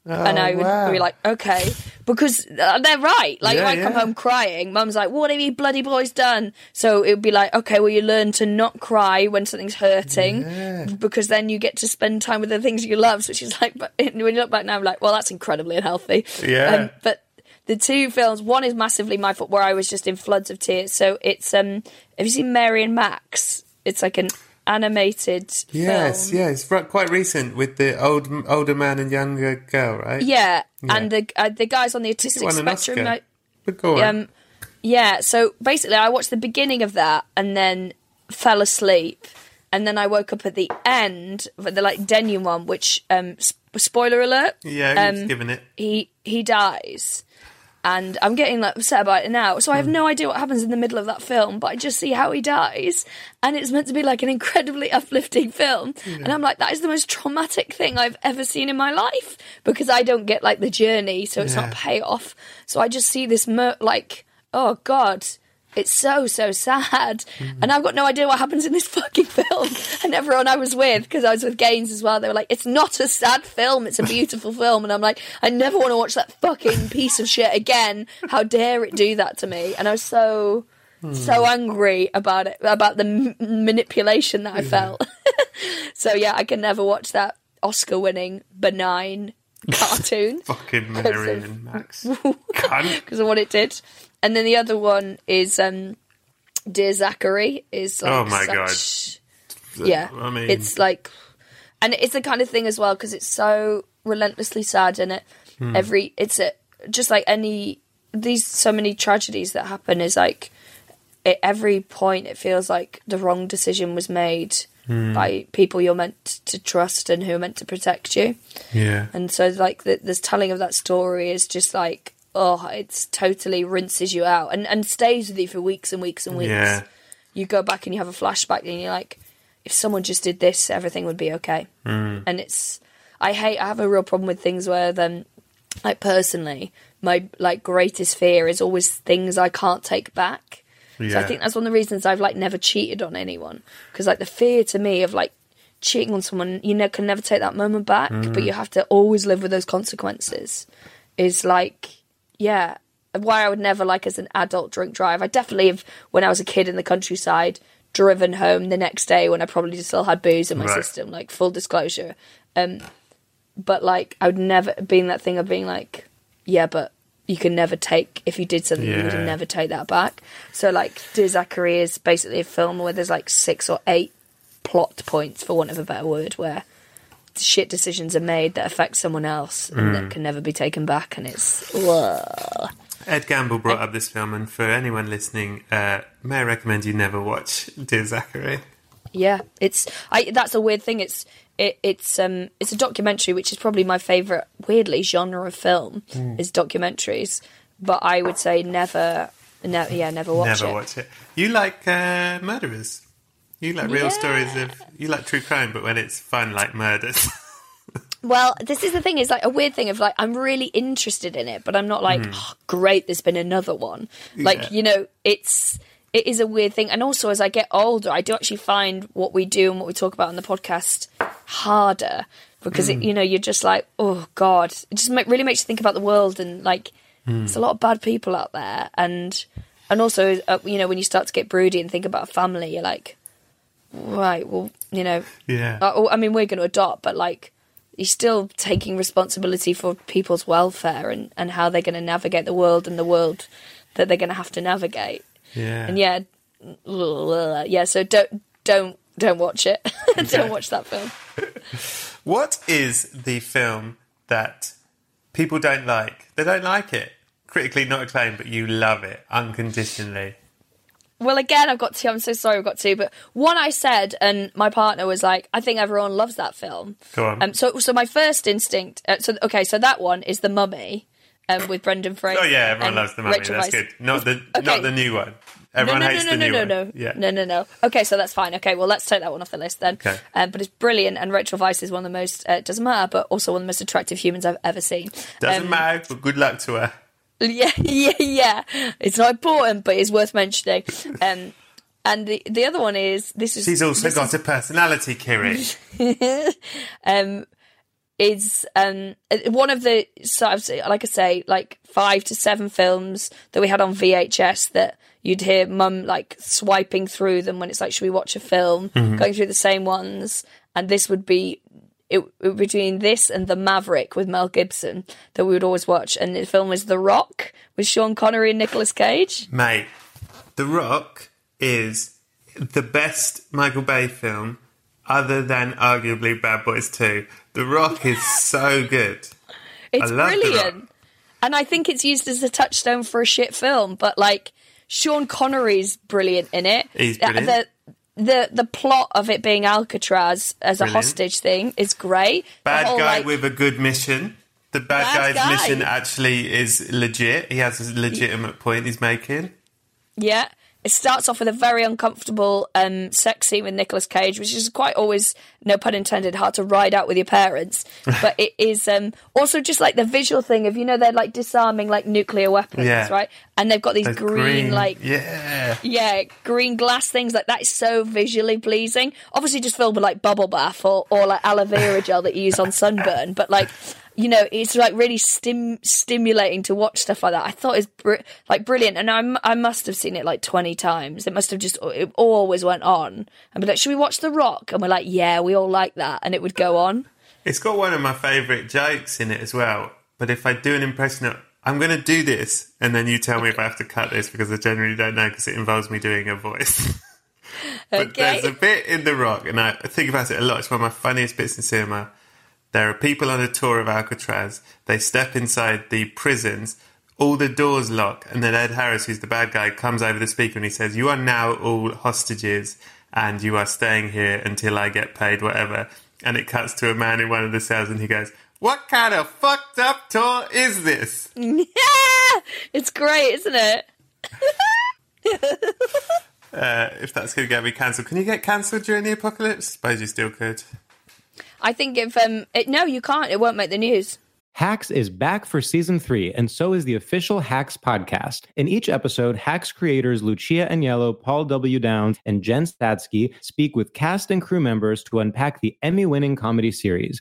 And I would wow. be like, okay, because uh, they're right. Like, Yeah, if I come home crying, mum's like, what have you bloody boys done? So it would be like, okay, well, you learn to not cry when something's hurting because then you get to spend time with the things you love. So she's like, but when you look back now, I'm like, well, that's incredibly unhealthy. Yeah. Um, but the two films, one is massively my fault, where I was just in floods of tears. So it's, um, have you seen Mary and Max? It's like an animated Yes, film. yeah, it's quite recent with the old older man and younger girl, right? Yeah, and the uh, the guys on the autistic spectrum. Like- But go on. um, yeah, so basically, I watched the beginning of that and then fell asleep, and then I woke up at the end, the like denouement, which um, sp- spoiler alert, yeah, um, given it. he he dies. And I'm getting like upset about it now. So I have hmm. no idea what happens in the middle of that film, but I just see how he dies. And it's meant to be like an incredibly uplifting film. And I'm like, that is the most traumatic thing I've ever seen in my life. Because I don't get like the journey, so it's Yeah. not payoff. So I just see this mur- like, oh God. It's so so sad, mm. and I've got no idea what happens in this fucking film. And everyone I was with, because I was with Gaines as well, they were like, "It's not a sad film; it's a beautiful film." And I'm like, "I never want to watch that fucking piece of shit again. How dare it do that to me?" And I was so hmm. so angry about it, about the m- manipulation that I felt. so yeah, I can never watch that Oscar-winning benign cartoon Fucking and Max. Because of what it did. And then the other one is um, Dear Zachary is like Oh my such- Yeah, I mean- it's like, and it's the kind of thing as well because it's so relentlessly sad and it Hmm. every it's a just like any these so many tragedies that happen is like at every point it feels like the wrong decision was made Hmm. by people you're meant to trust and who are meant to protect you. Yeah. And so, like, the, the telling of that story is just like, oh, it's totally rinses you out and, and stays with you for weeks and weeks and weeks. Yeah. You go back and you have a flashback and you're like, if someone just did this, everything would be okay. Mm. And it's, I hate, I have a real problem with things where then, like, personally, my, like, greatest fear is always things I can't take back. So I think that's one of the reasons I've, like, never cheated on anyone. Because, like, the fear to me of, like, cheating on someone, you ne- can never take that moment back, but you have to always live with those consequences. Is like, yeah, why I would never like as an adult drink drive. I definitely have when I was a kid in the countryside driven home the next day when I probably still had booze in my Right. system. Like full disclosure, um, but like I would never being that thing of being like, yeah, but you can never take if you did something you would never take that back. So like, Dear Zachary is basically a film where there's like six or eight plot points, for want of a better word, where shit decisions are made that affect someone else and Mm. that can never be taken back, and it's. Ed Gamble brought up this film, and for anyone listening, uh, may I recommend you never watch Dear Zachary? Yeah, it's I. That's a weird thing. It's it, it's um it's a documentary, which is probably my favorite weirdly genre of film Hmm. is documentaries. But I would say never, never, yeah, never watch never it. watch it. You like uh, murderers. You like real Yeah. stories of. You like true crime, but when it's fun, like murders. Well, this is the thing. It's like a weird thing of like I'm really interested in it, but I'm not like "Oh, great. There's been another one. Like Hmm. Yeah. you know, it's it is a weird thing. And also, as I get older, I do actually find what we do and what we talk about on the podcast harder because Hmm. it, you know you're just like oh god, it just really makes you think about the world and like Hmm. there's a lot of bad people out there and and also uh, you know when you start to get broody and think about family, you're like right, well you know yeah. uh, oh, I mean, we're going to adopt, but like, you're still taking responsibility for people's welfare and, and how they're going to navigate the world and the world that they're going to have to navigate. yeah. And yeah, yeah. So don't don't don't watch it. Don't watch that film. What is the film that people don't like? They don't like it. Critically not acclaimed, but you love it unconditionally. Well, again, I've got two. I'm so sorry, I've got two. But one I said, and my partner was like, "I think everyone loves that film." Go on. Um, so, so my first instinct. Uh, so, okay, so that one is the Mummy, um, with Brendan Fraser. oh yeah, everyone loves the mummy. Rachel That's Weisz. good. Not the Okay. not the new one. Everyone no, no, hates no, the no, new no, one. no, Yeah. no, no, no. Okay, so that's fine. Okay, well, let's take that one off the list then. Okay. Um, but it's brilliant, and Rachel Weisz is one of the most. Uh, doesn't matter, but also one of the most attractive humans I've ever seen. Doesn't Um, matter, but good luck to her. Yeah, yeah, yeah. It's not important, but it's worth mentioning. Um, and the the other one is this is She's also got a personality, Kiri. um, is um one of the sort of like I say like five to seven films that we had on VHS that you'd hear mum like swiping through them when it's like should we watch a film going through the same ones and this would be it, it between this and the Maverick with Mel Gibson that we would always watch and the film was The Rock with Sean Connery and Nicolas Cage Mate, The Rock is the best Michael Bay film other than arguably Bad Boys 2. The Rock is so good. It's brilliant. And I think it's used as a touchstone for a shit film, but like Sean Connery's brilliant in it. He's brilliant. The, the the plot of it being Alcatraz as a hostage thing is great. Bad whole, guy like- with a good mission. The bad, Bad guy's guy. mission actually is legit. He has a legitimate point he's making. Yeah. It starts off with a very uncomfortable um, sex scene with Nicolas Cage, which is quite always, no pun intended, hard to ride out with your parents. But it is um, also just like the visual thing of, you know, they're like disarming like nuclear weapons, Yeah. right? And they've got these Those green, like, yeah. yeah, green glass things like that is so visually pleasing. Obviously, just filled with like bubble bath or, or like aloe vera gel that you use on sunburn, but like you know, it's like really stim- stimulating to watch stuff like that. I thought it was br- like brilliant, and I'm, I must have seen it like twenty times. It must have just it always went on and be like, "Should we watch The Rock?" And we're like, "Yeah, we all like that," and it would go on. It's got one of my favourite jokes in it as well. But if I do an impression of, I'm going to do this, and then you tell me if I have to cut this because I generally don't know because it involves me doing a voice. but Okay. there's a bit in The Rock, and I think about it a lot. It's one of my funniest bits in cinema. There are people on a tour of Alcatraz. They step inside the prisons. All the doors lock, and then Ed Harris, who's the bad guy, comes over the speaker and he says, "You are now all hostages, and you are staying here until I get paid, whatever." And it cuts to a man in one of the cells, and he goes, "What kind of fucked up tour is this?" Yeah, it's great, isn't it? Uh, if that's going to get me cancelled, can you get cancelled during the apocalypse? Suppose you still could. I think if um, it, no, you can't. It won't make the news. Hacks is back for season three, and so is the official Hacks podcast. In each episode, Hacks creators Lucia Aniello, Paul W. Downs, and Jen Statsky speak with cast and crew members to unpack the Emmy winning comedy series.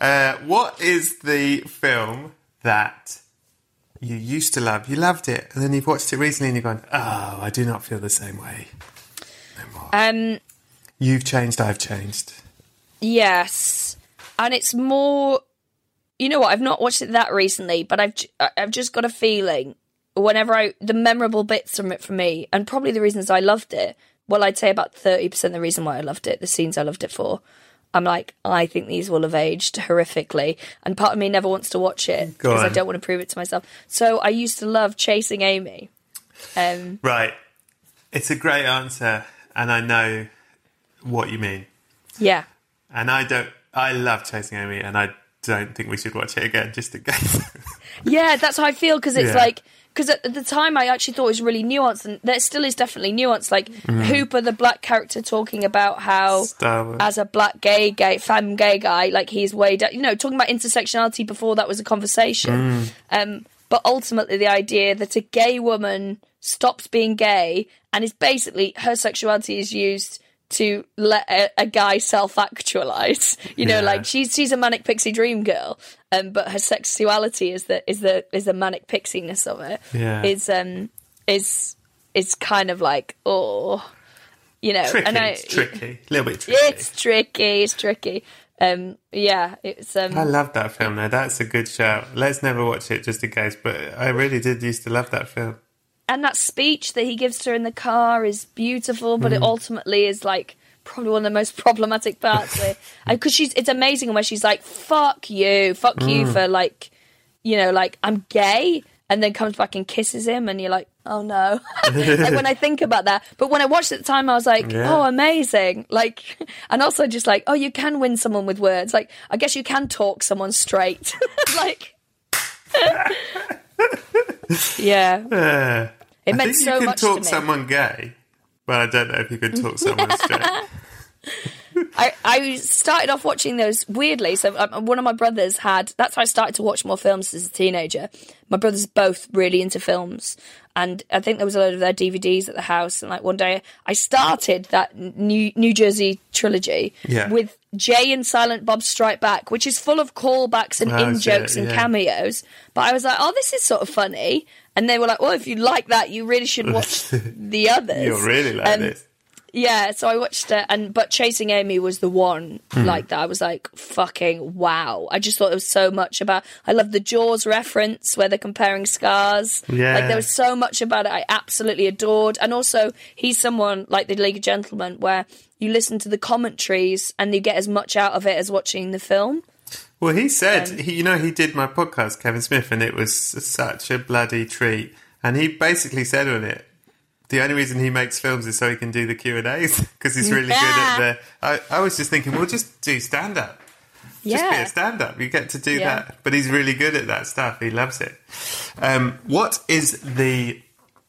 Uh, what is the film that you used to love? You loved it, and then you've watched it recently, and you've gone, "Oh, I do not feel the same way." Um, You've changed. I've changed. Yes, and it's more. You know what? I've not watched it that recently, but I've I've just got a feeling whenever I the memorable bits from it for me, and probably the reasons I loved it. Well, I'd say about thirty percent the reason why I loved it, the scenes I loved it for. I'm like, I think these will have aged horrifically, and part of me never wants to watch it because I don't want to prove it to myself. So I used to love chasing Amy. Um, Right. It's a great answer, and I know what you mean. yeah, And I don't. I love Chasing Amy, and I don't think we should watch it again just in case. Yeah, that's how I feel because it's Yeah. like because at the time I actually thought it was really nuanced, and there still is definitely nuance. Like Hooper, the black character, talking about how as a black gay gay femme gay guy, like he's way down. You know, talking about intersectionality before that was a conversation. Um, but ultimately, the idea that a gay woman stops being gay and is basically her sexuality is used to let a, a guy self-actualize. You know, Yeah. like she's she's a manic pixie dream girl, um, but her sexuality is the is the is the manic pixiness of it. Yeah. is um is is kind of like oh, you know, tricky. and I it's tricky. A little bit tricky. it's tricky. It's tricky. Um, yeah, it's um, I love that film. Though that's a good shout. Let's never watch it just in case. But I really did used to love that film. And that speech that he gives to her in the car is beautiful, but Mm. it ultimately is like probably one of the most problematic parts. Because she's, it's amazing where she's like, "Fuck you, fuck you Mm. for like, you know, like I'm gay," and then comes back and kisses him, and you're like, "Oh no!" like when I think about that, but when I watched it at the time, I was like, Yeah. "Oh, amazing!" Like, and also just like, "Oh, you can win someone with words." Like, I guess you can talk someone straight. like, yeah. Uh, It I meant think so you can much talk someone gay, but I don't know if you can talk someone straight. I, I started off watching those weirdly. So um, one of my brothers had. That's how I started to watch more films as a teenager. My brothers both really into films, and I think there was a load of their DVDs at the house. And like one day, I started that New New Jersey trilogy Yeah. with Jay and Silent Bob Strike Back, which is full of callbacks and in jokes it, and cameos. But I was like, oh, this is sort of funny. And they were like, well, if you like that, you really should watch the others. You'll really like Um, this. yeah, so I watched it, and but Chasing Amy was the one Hmm. like that. I was like, fucking wow! I just thought it was so much about. I love the Jaws reference where they're comparing scars. Yeah. like there was so much about it. I absolutely adored, and also he's someone like the League of Gentlemen where you listen to the commentaries and you get as much out of it as watching the film. Well, he said, Um, he, you know, he did my podcast, Kevin Smith, and it was such a bloody treat. And he basically said on it, the only reason he makes films is so he can do the Q and A's because he's really good at the. I, I was just thinking, well, just do stand up. Just be a stand up. You get to do Yeah. that. But he's really good at that stuff. He loves it. Um, what is the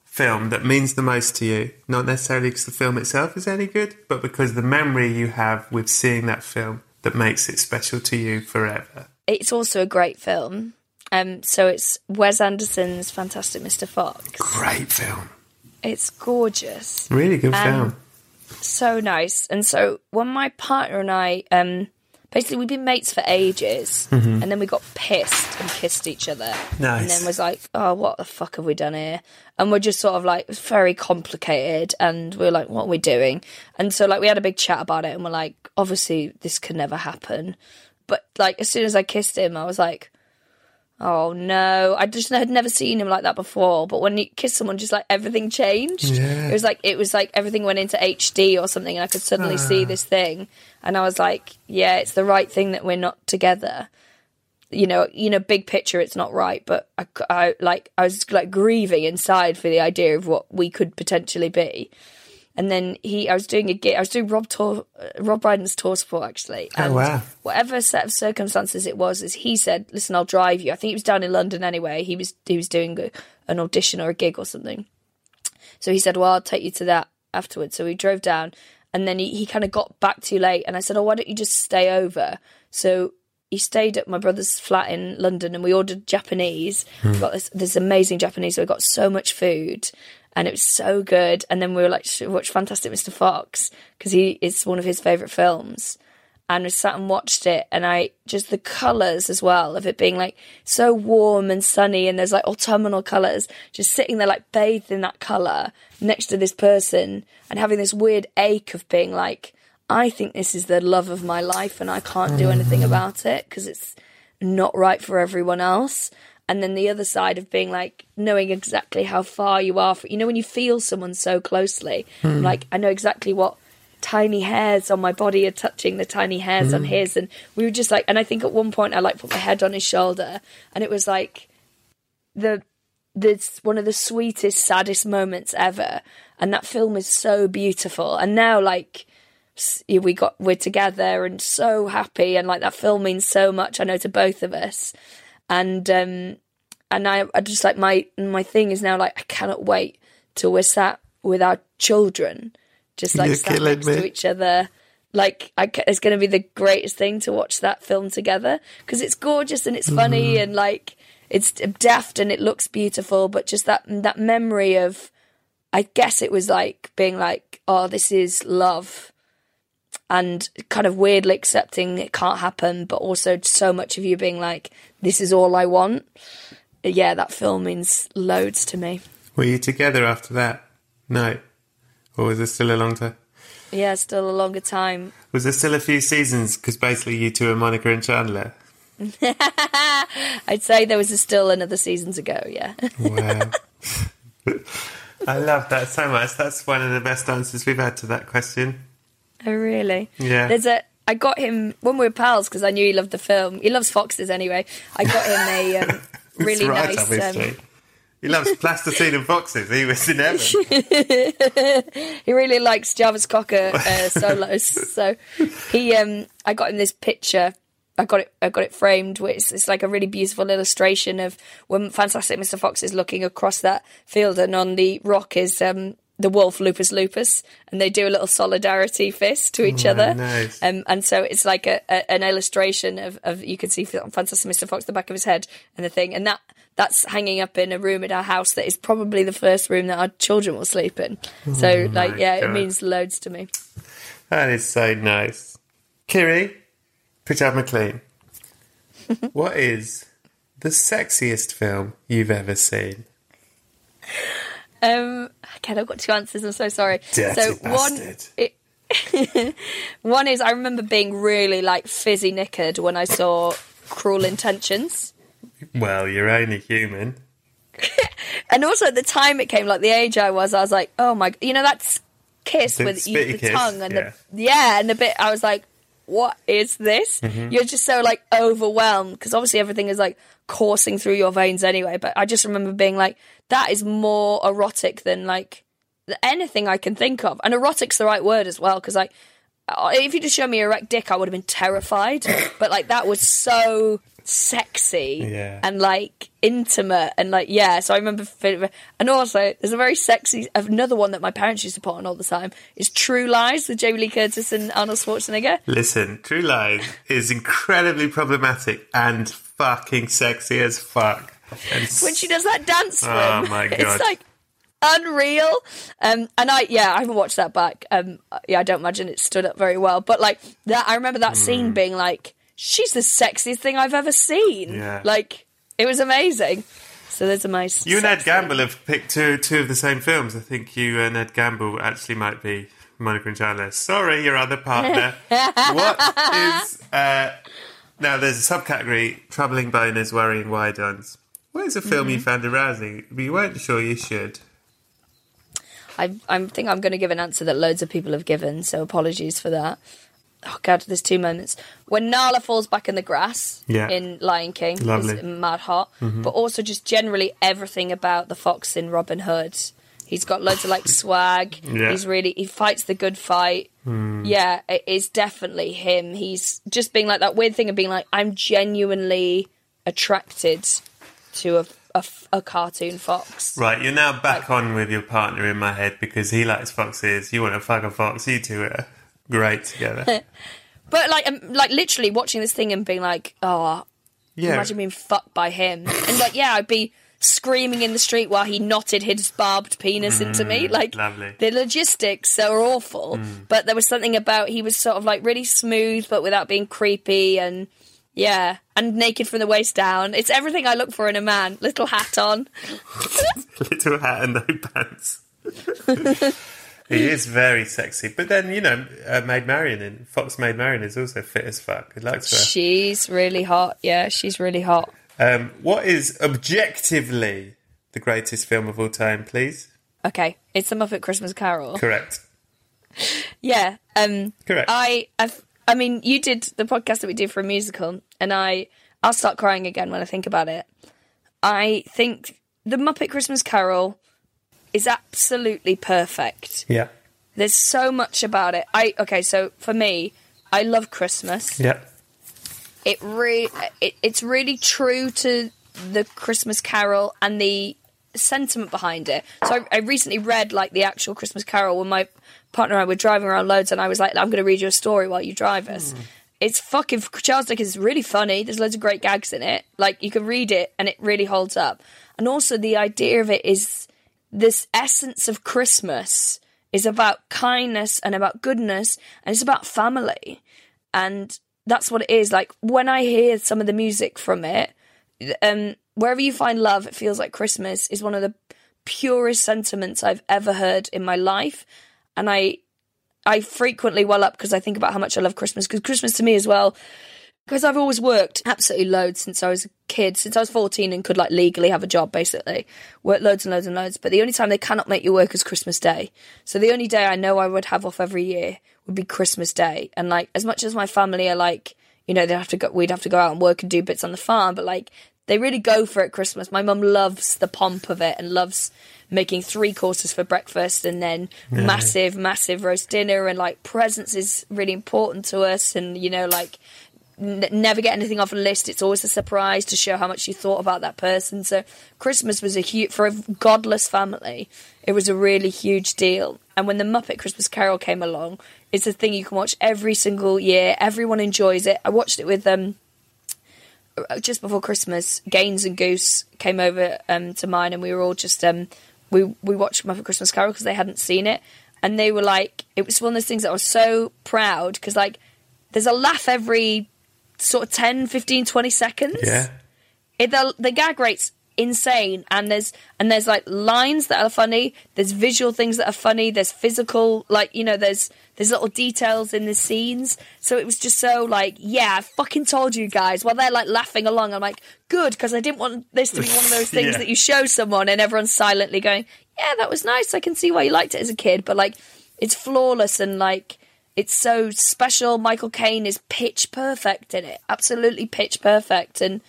film that means the most to you? Not necessarily because the film itself is any good, but because the memory you have with seeing that film that makes it special to you forever. It's also a great film. Um, so it's Wes Anderson's Fantastic Mr. Fox. Great film. It's gorgeous. Really good Um, film. so nice. And so when my partner and I, um, basically we'd been mates for ages, mm-hmm. and then we got pissed and kissed each other, Nice. and then was like, "Oh, what the fuck have we done here?" And we're just sort of like it was very complicated, and we are like, "What are we doing?" And so like we had a big chat about it, and we're like, "Obviously, this could never happen." But like as soon as I kissed him, I was like. Oh no! I just had never seen him like that before. But when you kiss someone, just like everything changed. Yeah. It was like it was like everything went into HD or something, and I could suddenly see ah. this thing, and I was like, "Yeah, it's the right thing that we're not together." You know, you know, big picture, it's not right, but I, I like I was like grieving inside for the idea of what we could potentially be. And then he, I was doing a gig. I was doing Rob uh, Rob Brydon's tour support actually. And wow. Whatever set of circumstances it was, is he said, "Listen, I'll drive you." I think he was down in London anyway. He was he was doing a, an audition or a gig or something. So he said, Well, I'll take you to that afterwards. So we drove down and then he, he kind of got back too late. And I said, Oh, why don't you just stay over? So he stayed at my brother's flat in London and we ordered Japanese. We got this, this amazing Japanese. So we got so much food and it was so good. And then we were like, Should watch Fantastic Mr. Fox because he it's one of his favourite films and we sat and watched it and I just the colours as well of it being like so warm and sunny and there's like autumnal colours just sitting there like bathed in that colour next to this person and having this weird ache of being like I think this is the love of my life and I can't do mm. anything about it because it's not right for everyone else and then the other side of being like knowing exactly how far you are from you know when you feel someone so closely hmm. like I know exactly what tiny hairs on my body are touching the tiny hairs on hmm. his. And we were just like and I think at one point I like put my head on his shoulder and it was like the this one of the sweetest saddest moments ever. And that film is so beautiful. And now like we got we're together and so happy. And like that film means so much I know to both of us and um and I, I just like my my thing is now like I cannot wait till we're sat with our children just like You're sat next to each other. Like I, it's going to be the greatest thing to watch that film together because it's gorgeous and it's funny Mm-hmm. and like it's deft and it looks beautiful but just that that memory of I guess it was like being like oh this is love and kind of weirdly accepting it can't happen but also so much of you being like this is all I want yeah that film means loads to me Were you together after that? No. Or was it still a long time? Yeah, still a longer time. Was there still a few seasons? Because basically, you two are Monica and Chandler. I'd say there was still another season to go. Yeah. Wow. I love that so much. That's one of the best answers we've had to that question. Oh, really? Yeah. There's a. I got him when we were pals because I knew he loved the film. He loves foxes anyway. I got him a um, really right, nice. Um, he loves plasticine and foxes. He was in heaven. he really likes Jarvis Cocker uh, solos. so he, um, I got him this picture. I got it. I got it framed. Which it's like a really beautiful illustration of when Fantastic Mr. Fox is looking across that field, and on the rock is um, the wolf Lupus Lupus, and they do a little solidarity fist to each other. nice. Um, and so it's like a, a, an illustration of, of you can see Fantastic Mr. Fox the back of his head and the thing, and that that's hanging up in a room at our house that is probably the first room that our children will sleep in. So like, yeah, it means loads to me. That is so nice. Kiri, Pritchard McLean, what is the sexiest film you've ever seen? Um, okay, I've got two answers. I'm so sorry. Dirty so bastard. one, it, one is I remember being really like fizzy knickered when I saw Cruel Intentions, Well, you're only human. and also at the time it came, like the age I was, I was like, oh my, you know that's kiss The with you, the kiss, tongue and yeah. the yeah, and the bit I was like, what is this? Mm-hmm. You're just so like overwhelmed because obviously everything is like coursing through your veins anyway. But I just remember being like, that is more erotic than like anything I can think of. And erotic's the right word as well because like if you just showed me a erect dick, I would have been terrified. but like that was so sexy Yeah. and like intimate and like yeah. So I remember, and also there's a very sexy another one that my parents used to put on all the time is True Lies with Jamie Lee Curtis and Arnold Schwarzenegger. Listen, True Lies is incredibly problematic and fucking sexy as fuck. When she does that dance Oh my God. It's like unreal. Um, and I, yeah, I haven't watched that back. Um, yeah, I don't imagine it stood up very well. But like that, I remember that Hmm. scene being like, she's the sexiest thing I've ever seen. Yeah. Like it was amazing. So there's a nice. You and Ed Gamble have picked two two of the same films. I think you and Ed Gamble actually might be Monica and Chandler. Sorry, your other partner. what is uh, now? There's a subcategory: troubling boners, worrying wide ones. What is a film you Mm-hmm. found arousing, but you weren't sure you should? I, I think I'm going to give an answer that loads of people have given. So apologies for that. Oh god, there's two moments when Nala falls back in the grass Yeah. in Lion King Lovely. is mad hot, but also just generally everything about the fox in Robin Hood. He's got loads of like swag. Yeah. He's really he fights the good fight. Yeah, it is definitely him. He's just being like that weird thing of being like I'm genuinely attracted to a a, a cartoon fox. Right, you're now back on with your partner in my head because he likes foxes. You want to fuck a fox. You two are great together. But like, um, like literally watching this thing and being like, oh, Yeah, imagine being fucked by him. And like, yeah, I'd be screaming in the street while he knotted his barbed penis into me. Like, Mm, lovely. the logistics are awful. But there was something about he was sort of like really smooth, but without being creepy and. Yeah, and naked from the waist down. It's everything I look for in a man. Little hat on. little hat and no pants. he is very sexy, but then you know, uh, Maid Marian in Fox Maid Marian is also fit as fuck. He likes her. She's really hot. Yeah, she's really hot. Um, what is objectively the greatest film of all time, please? Okay, it's the Muppet Christmas Carol. Correct. Yeah. Um Correct. I I've, I mean, you did the podcast that we did for a musical and I I'll start crying again when I think about it. I think the Muppet Christmas Carol is absolutely perfect. Yeah. There's so much about it. I okay, so for me, I love Christmas. Yeah. It re it, it's really true to the Christmas Carol and the sentiment behind it. So I, I recently read like the actual Christmas Carol when my partner and I were driving around loads, and I was like, "I'm going to read you a story while you drive us." It's fucking Charles Dickens is really funny. There's loads of great gags in it. Like you can read it and it really holds up. And also the idea of it is this essence of Christmas is about kindness and about goodness and it's about family. And that's what it is. Like when I hear some of the music from it, um, wherever you find love, it feels like Christmas is one of the purest sentiments I've ever heard in my life. And I, I frequently well up because I think about how much I love Christmas. Because Christmas to me as well, because I've always worked absolutely loads since I was a kid, since I was 14 and could like legally have a job basically. Work loads and loads and loads. But the only time they cannot make you work is Christmas Day. So the only day I know I would have off every year would be Christmas Day. And like, as much as my family are like, you know, they'd have to go, we'd have to go out and work and do bits on the farm, but like, they really go for it Christmas. My mum loves the pomp of it and loves making three courses for breakfast and then yeah. massive, massive roast dinner and like presents is really important to us and you know like n- never get anything off a list. It's always a surprise to show how much you thought about that person. So Christmas was a huge for a godless family. It was a really huge deal. And when the Muppet Christmas Carol came along, it's a thing you can watch every single year. Everyone enjoys it. I watched it with um just before Christmas. Gaines and Goose came over um to mine, and we were all just um we we watched Muppet Christmas Carol because they hadn't seen it, and they were like, it was one of those things that I was so proud because like there's a laugh every sort of 10, 15, 20 seconds. Yeah. It, the, the gag rate's insane. And there's and there's like lines that are funny. There's visual things that are funny. There's physical like you know there's there's little details in the scenes. So it was just so like yeah i fucking told you guys. While they're like laughing along i'm like good because i didn't want this to be one of those things yeah. that you show someone and everyone's silently going yeah that was nice. I can see why you liked it as a kid. But like it's flawless and like it's so special. Michael Caine is pitch perfect in it, absolutely pitch perfect, and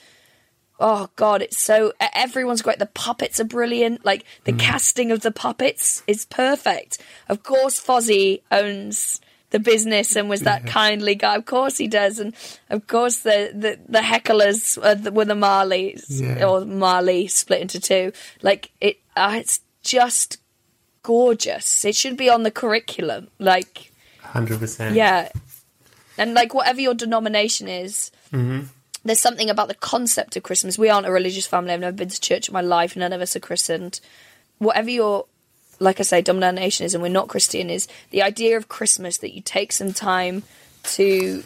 oh god, it's so everyone's great. The puppets are brilliant. Like the mm. casting of the puppets is perfect. Of course, Fozzie owns the business and was that kindly guy. Of course he does, and of course the the, the hecklers were the, were the Marleys yeah. or Marley split into two. Like it, uh, it's just gorgeous. It should be on the curriculum. Like Hundred percent. Yeah, and like whatever your denomination is, mm-hmm. There's something about the concept of Christmas. We aren't a religious family. I've never been to church in my life. None of us are christened. Whatever your like I say, denomination is, and we're not Christian, is the idea of Christmas that you take some time to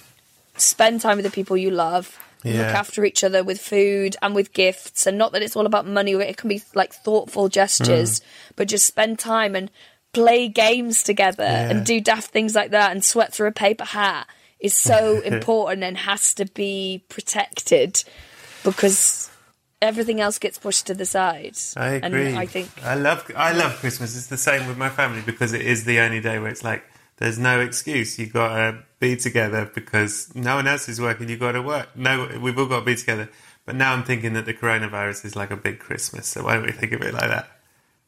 spend time with the people you love, yeah. look after each other with food and with gifts, and not that it's all about money. It can be like thoughtful gestures, mm. but just spend time and play games together yeah. and do daft things like that and sweat through a paper hat is so important and has to be protected because everything else gets pushed to the side. I agree. And I think I love I love Christmas. It's the same with my family because it is the only day where it's like there's no excuse. You got to be together because no one else is working. You got to work. No, we've all got to be together. But now I'm thinking that the coronavirus is like a big Christmas. So why don't we think of it like that?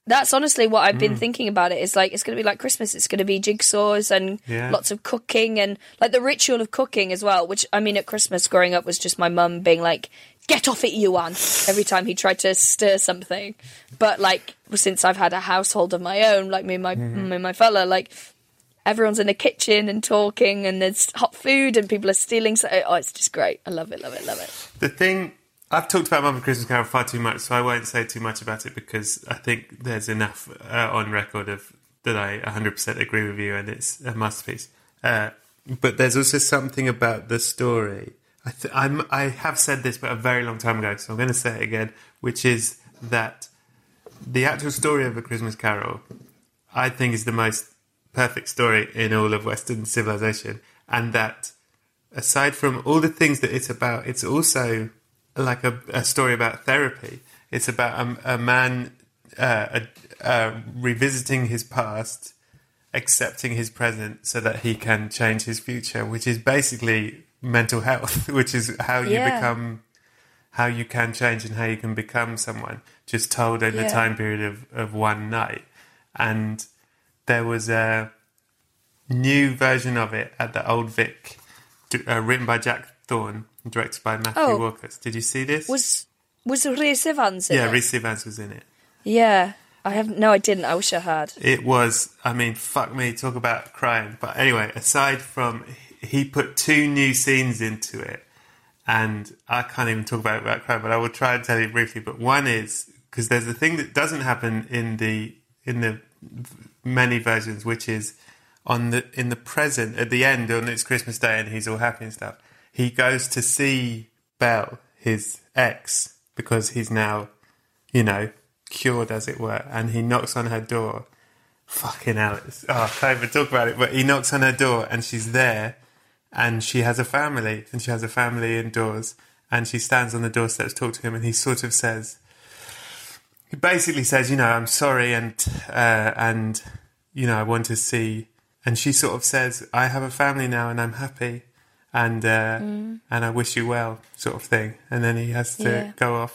That's honestly what I've been mm. thinking about it. it. Is like it's going to be like Christmas. It's going to be jigsaws and yeah. lots of cooking and like the ritual of cooking as well. Which I mean, at Christmas growing up was just my mum being like, "Get off it, Yuan!" every time he tried to stir something. But like since I've had a household of my own, like me and my mm-hmm. me and my fella, like everyone's in the kitchen and talking, and there's hot food and people are stealing. So oh, it's just great. I love it, love it, love it. The thing I've talked about Muppet Christmas Carol far too much, so I won't say too much about it because I think there's enough uh, on record of that I 100% agree with you, and it's a masterpiece. Uh, but there's also something about the story. I, th- i have said this, but a very long time ago, so I'm going to say it again, which is that the actual story of A Christmas Carol, I think, is the most perfect story in all of Western civilization, and that aside from all the things that it's about, it's also like a, a story about therapy. It's about a, a man uh, uh, revisiting his past, accepting his present, so that he can change his future, which is basically mental health, which is how you yeah. become, how you can change and how you can become someone. Just told in yeah. a time period of, of one night, and there was a new version of it at the Old Vic, uh, written by Jack Thorne directed by Matthew oh, Warchus. Did you see this? Was was in it? yeah, it? Rhys Ifans was in it. Yeah. I have no, I didn't. I wish I had. It was. I mean, fuck me, talk about crying. But anyway, aside from he put two new scenes into it, and I can't even talk about about crying, but I will try and tell you briefly. But one is because there's a thing that doesn't happen in the in the many versions, which is on the in the present at the end on it's Christmas Day and he's all happy and stuff he goes to see Belle, his ex, because he's now, you know, cured, as it were, and he knocks on her door. fucking hell, it's, oh, I can't even talk about it. But he knocks on her door and she's there, and she has a family, and she has a family indoors, and she stands on the doorstep to talk to him, and he sort of says, he basically says, you know, I'm sorry, and uh, and you know, I want to see, and she sort of says, I have a family now, and I'm happy, and uh, and I wish you well, sort of thing, and then he has to Yeah. go off,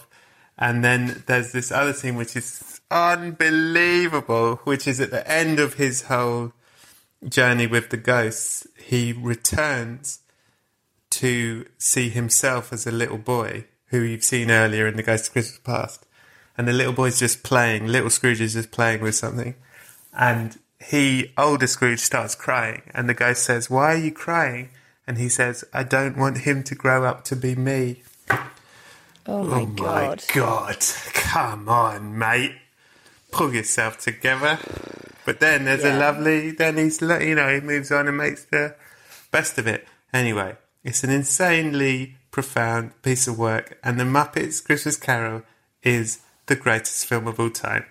and then there's this other scene which is unbelievable, which is at the end of his whole journey with the ghosts, he returns to see himself as a little boy who you've seen earlier in the Ghost of Christmas Past. And the little boy's just playing, little Scrooge is just playing with something. And he, older Scrooge, starts crying. And the ghost says, Why are you crying? And he says, I don't want him to grow up to be me. Oh, oh my oh god. my God. Come on, mate. Pull yourself together. But then there's a lovely, then he's, you know, he moves on and makes the best of it. Anyway, it's an insanely profound piece of work, and The Muppets Christmas Carol is the greatest film of all time.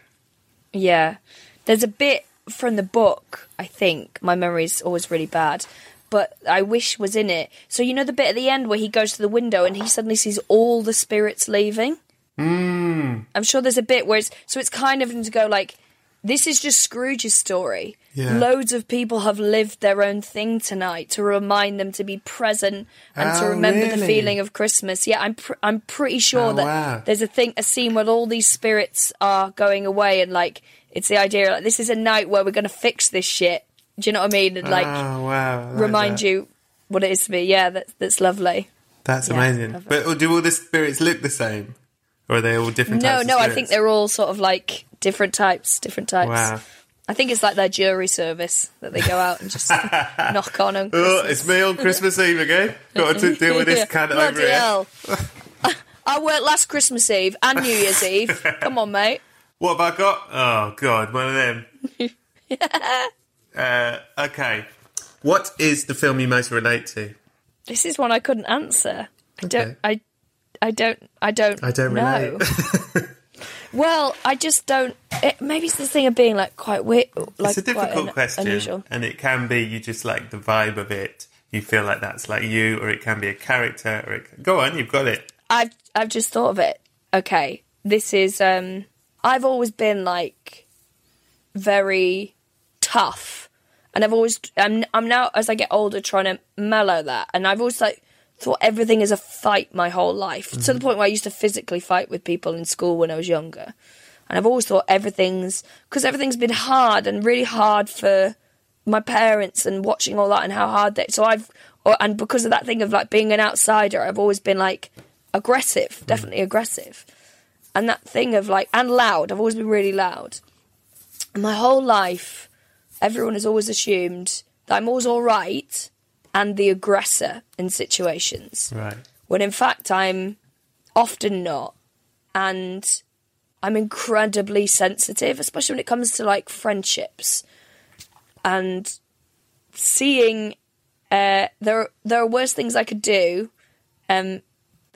Yeah. There's a bit from the book, I think. My memory's always really bad. But I wish was in it. So you know the bit at the end where he goes to the window and he suddenly sees all the spirits leaving? Mm. I'm sure there's a bit where it's so it's kind of to go like this is just Scrooge's story. Yeah. Loads of people have lived their own thing tonight to remind them to be present and to Oh, remember the feeling of Christmas. Yeah, I'm pr- I'm pretty sure Oh, that wow. there's a thing a scene where all these spirits are going away and like it's the idea like this is a night where we're going to fix this shit. Do you know what I mean? And like oh, wow. Like remind that. you what it is to be. Yeah, that's that's lovely. That's Yeah, amazing. But do all the spirits look the same? Or are they all different No, types of no, I think they're all sort of like different types, different types. Wow. I think it's like their jury service that they go out and just knock on them. Oh, it's me on Christmas Eve again. Got to deal with this Yeah, cat bloody over here. I worked last Christmas Eve and New Year's Eve. Come on, mate. What have I got? Oh God, one of them. Uh, okay. What is the film you most relate to? This is one I couldn't answer. I don't. Okay. I. I don't. I don't. I don't know. relate. well, I just don't. It, maybe it's the thing of being like quite weird. Like it's a difficult un- question, Unusual. and it can be you just like the vibe of it. You feel like that's like you, or it can be a character. Or it, go on, you've got it. I've I've just thought of it. Okay, this is um I've always been like very tough, and I've always I'm I'm now as I get older trying to mellow that, and I've always like thought everything is a fight my whole life to the mhm. point where I used to physically fight with people in school when I was younger, and I've always thought everything's because everything's been hard and really hard for my parents and watching all that and how hard they so I've or, and because of that thing of like being an outsider I've always been like aggressive mm. definitely aggressive. And that thing of like and loud I've always been really loud. My whole life everyone has always assumed that I'm always all right and the aggressor in situations Right. when in fact I'm often not. And I'm incredibly sensitive, especially when it comes to like friendships. And seeing uh, there there are worse things I could do um,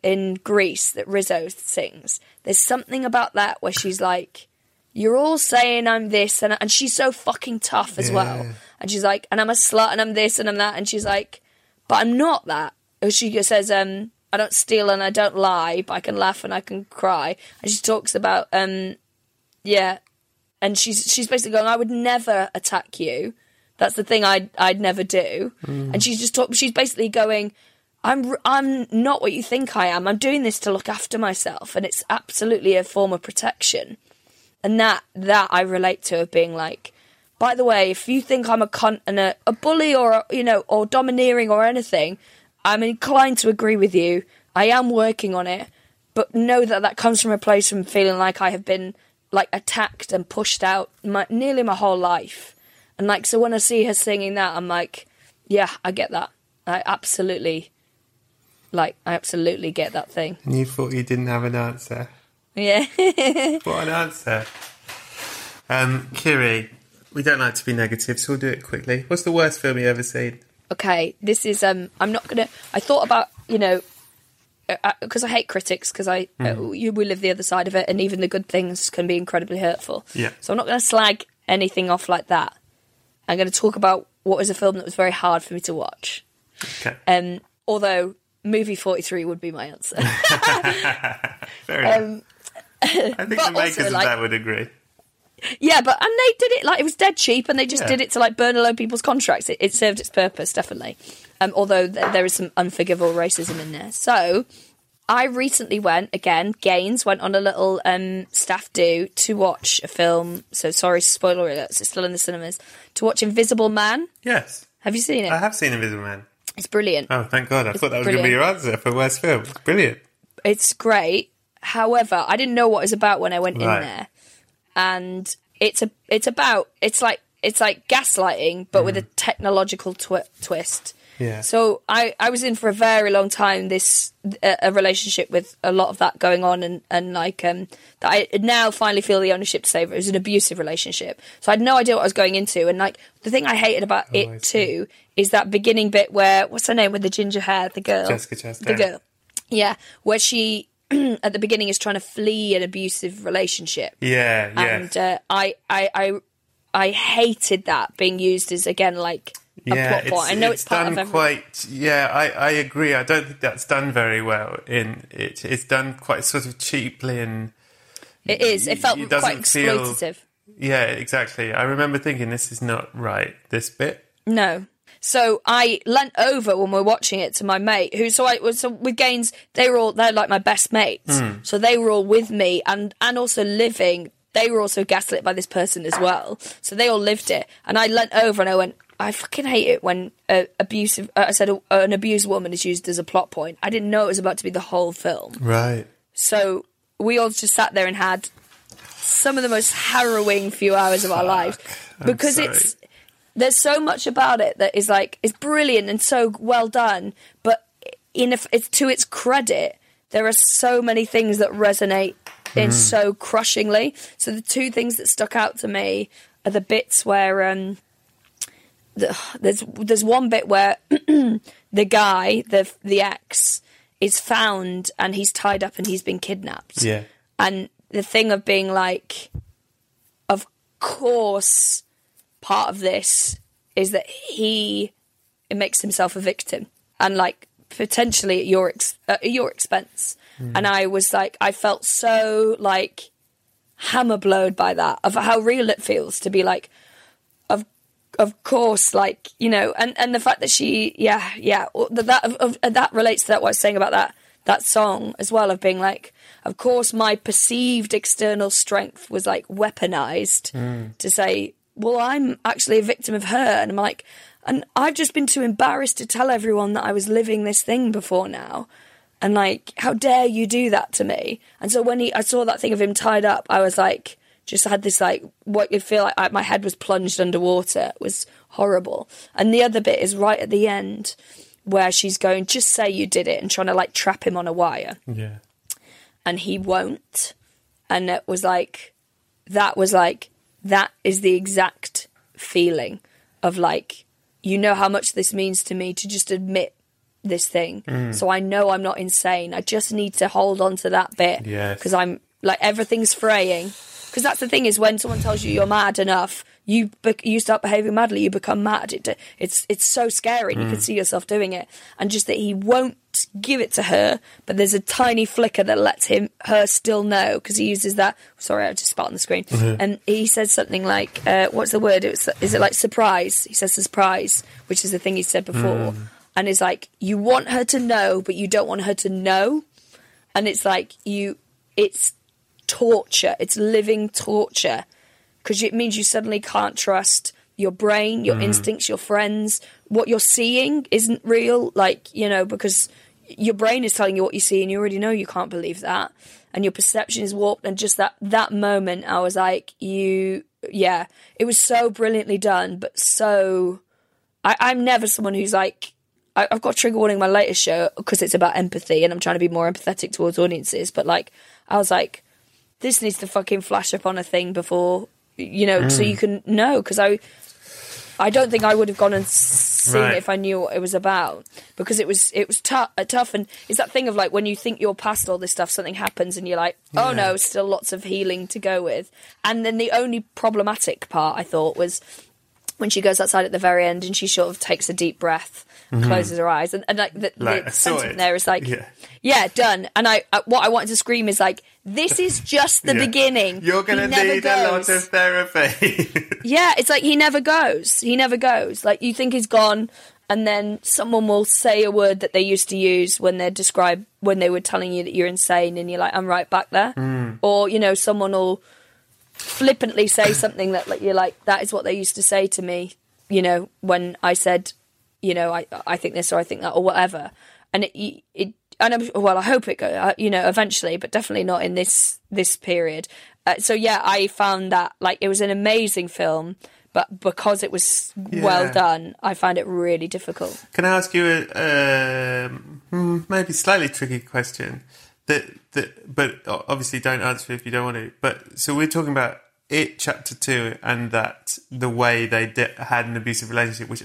in Grease that Rizzo sings. There's something about that where she's like, "You're all saying I'm this," and and she's so fucking tough as well. And she's like, "And I'm a slut, and I'm this, and I'm that," and she's like, "But I'm not that." Or She says, um, "I don't steal and I don't lie, but I can laugh and I can cry." And she talks about, um, yeah, and she's she's basically going, "I would never attack you." That's the thing I'd I'd never do. And she's just talk, she's basically going, I'm I'm not what you think I am. I'm doing this to look after myself, and it's absolutely a form of protection. And that that I relate to of being like, by the way, if you think I'm a cunt and a, a bully or a, you know or domineering or anything, I'm inclined to agree with you. I am working on it, but know that that comes from a place from feeling like I have been like attacked and pushed out my, nearly my whole life. And like so when I see her singing that, I'm like, yeah, I get that. I absolutely like I absolutely get that thing. And you thought you didn't have an answer. Yeah. What an answer. Um, Kiri, we don't like to be negative, so we'll do it quickly. What's the worst film you ever seen? okay, this is um I'm not going to I thought about, you know, because I hate critics because I uh, you we live the other side of it and even the good things can be incredibly hurtful. Yeah. So I'm not going to slag anything off like that. I'm going to talk about what was a film that was very hard for me to watch. Okay. Um, although movie 43 would be my answer. Um, I think the makers of like- that would agree. yeah, but and they did it like it was dead cheap, and they just Yeah. did it to like burn a load of people's contracts. It, it served its purpose, definitely. Um, although th- there is some unforgivable racism in there. So I recently went again. Gaines went on a little um, staff do to watch a film. So sorry, spoiler alert. It's still in the cinemas to watch Invisible Man. Yes. Have you seen it? I have seen Invisible Man. It's brilliant. Oh, thank God. I It's thought that was going to be your answer for worst film. Brilliant. It's great. However, I didn't know what it was about when I went Right. in there, and it's a it's about it's like it's like gaslighting, but with a technological twi- twist. Yeah. So I, I was in for a very long time this a, a relationship with a lot of that going on and, and like um that I now finally feel the ownership to say it was an abusive relationship. So I had no idea what I was going into and like the thing I hated about I it too is that beginning bit where what's her name with the ginger hair the girl Jessica Chastain. the girl yeah where she at the beginning is trying to flee an abusive relationship Yeah, yeah. and uh, I, I I I hated that being used as again like a yeah, plot point. I know it's, part done of quite. Yeah, I, I agree. I don't think that's done very well. In it, it's done quite sort of cheaply and It is. It felt It quite feel- exploitative. yeah, exactly. I remember thinking this is not right. This bit. No. So I leant over when we're watching it to my mate, who so I was so with Gaines. They were all they're like my best mates, Hmm. so they were all with me and and also living. They were also gaslit by this person as well, so they all lived it. And I leant over and I went, I fucking hate it when uh, abusive. Uh, I said uh, an abused woman is used as a plot point. I didn't know it was about to be the whole film. Right. So we all just sat there and had some of the most harrowing few hours of our lives because it's there's so much about it that is like it's brilliant and so well done, but in a, it's to its credit, there are so many things that resonate in so crushingly. So the two things that stuck out to me are the bits where um, the, there's there's one bit where the guy, the the ex, is found and he's tied up and he's been kidnapped. Yeah. And the thing of being like, of course, part of this is that he makes himself a victim and like potentially at your ex- at your expense. And I was like, I felt so like hammer blowed by that of how real it feels to be like, of of course, like you know, and and the fact that she, yeah, yeah, that that of, of, that relates to that what I was saying about that that song as well of being like, of course, my perceived external strength was like weaponized mm. to say, well, I'm actually a victim of her, and I'm like, and I've just been too embarrassed to tell everyone that I was living this thing before now. And like, how dare you do that to me? And so when he, I saw that thing of him tied up, I was like, just had this like, what you feel like I, my head was plunged underwater. It was horrible. And the other bit is right at the end where she's going, just say you did it, and trying to like trap him on a wire Yeah. and he won't. And it was like, that was like, that is the exact feeling of like, you know how much this means to me to just admit this thing. Mm. So I know I'm not insane. I just need to hold on to that bit. Yes. Because I'm like, everything's fraying. Because that's the thing is when someone tells you you're mad enough, you be- you start behaving madly, you become mad. It, it's it's so scary. and You can mm. see yourself doing it, and just that he won't give it to her, but there's a tiny flicker that lets him her still know because he uses that. Sorry, I just spot on the screen, and he says something like, uh, "What's the word? It was, is it like surprise?" He says surprise, which is the thing he said before, and it's like you want her to know, but you don't want her to know, and it's like you, it's torture. It's living torture because it means you suddenly can't trust your brain, your instincts, your friends. What you're seeing isn't real, like, you know, because your brain is telling you what you see and you already know you can't believe that. And your perception is warped. And just that, that moment, I was like, you, yeah, it was so brilliantly done, but so. I, I'm never someone who's like, I, I've got trigger warning in my latest show because it's about empathy and I'm trying to be more empathetic towards audiences. But like, I was like, this needs to fucking flash up on a thing before you know, so you mm. can know. Because I, I don't think I would have gone and seen Right. it if I knew what it was about because it was it was tough. Uh, tough, and it's that thing of like when you think you're past all this stuff, something happens, and you're like, oh Yeah. no, still lots of healing to go with. And then the only problematic part I thought was when she goes outside at the very end and she sort of takes a deep breath, closes her eyes, and, and like the, Mm-hmm. Like, the sentiment it. there is like, Yeah. yeah. done. And I, uh, what I wanted to scream is like, this is just the Yeah. beginning. You're gonna need a lot of therapy. Yeah, it's like he never goes. He never goes. Like you think he's gone, and then someone will say a word that they used to use when they describe when they were telling you that you're insane, and you're like, I'm right back there. Or you know, someone will flippantly say something that like you're like, that is what they used to say to me. You know, when I said, you know, I I think this or I think that or whatever, and it it. And I'm, well, I hope it go, uh, you know, eventually, but definitely not in this this period. Uh, so yeah, I found that like it was an amazing film, but because it was well done, I found it really difficult. Can I ask you a um, hmm, maybe slightly tricky question? That that, but obviously don't answer if you don't want to. But so we're talking about it, chapter two, and that the way they had an abusive relationship, which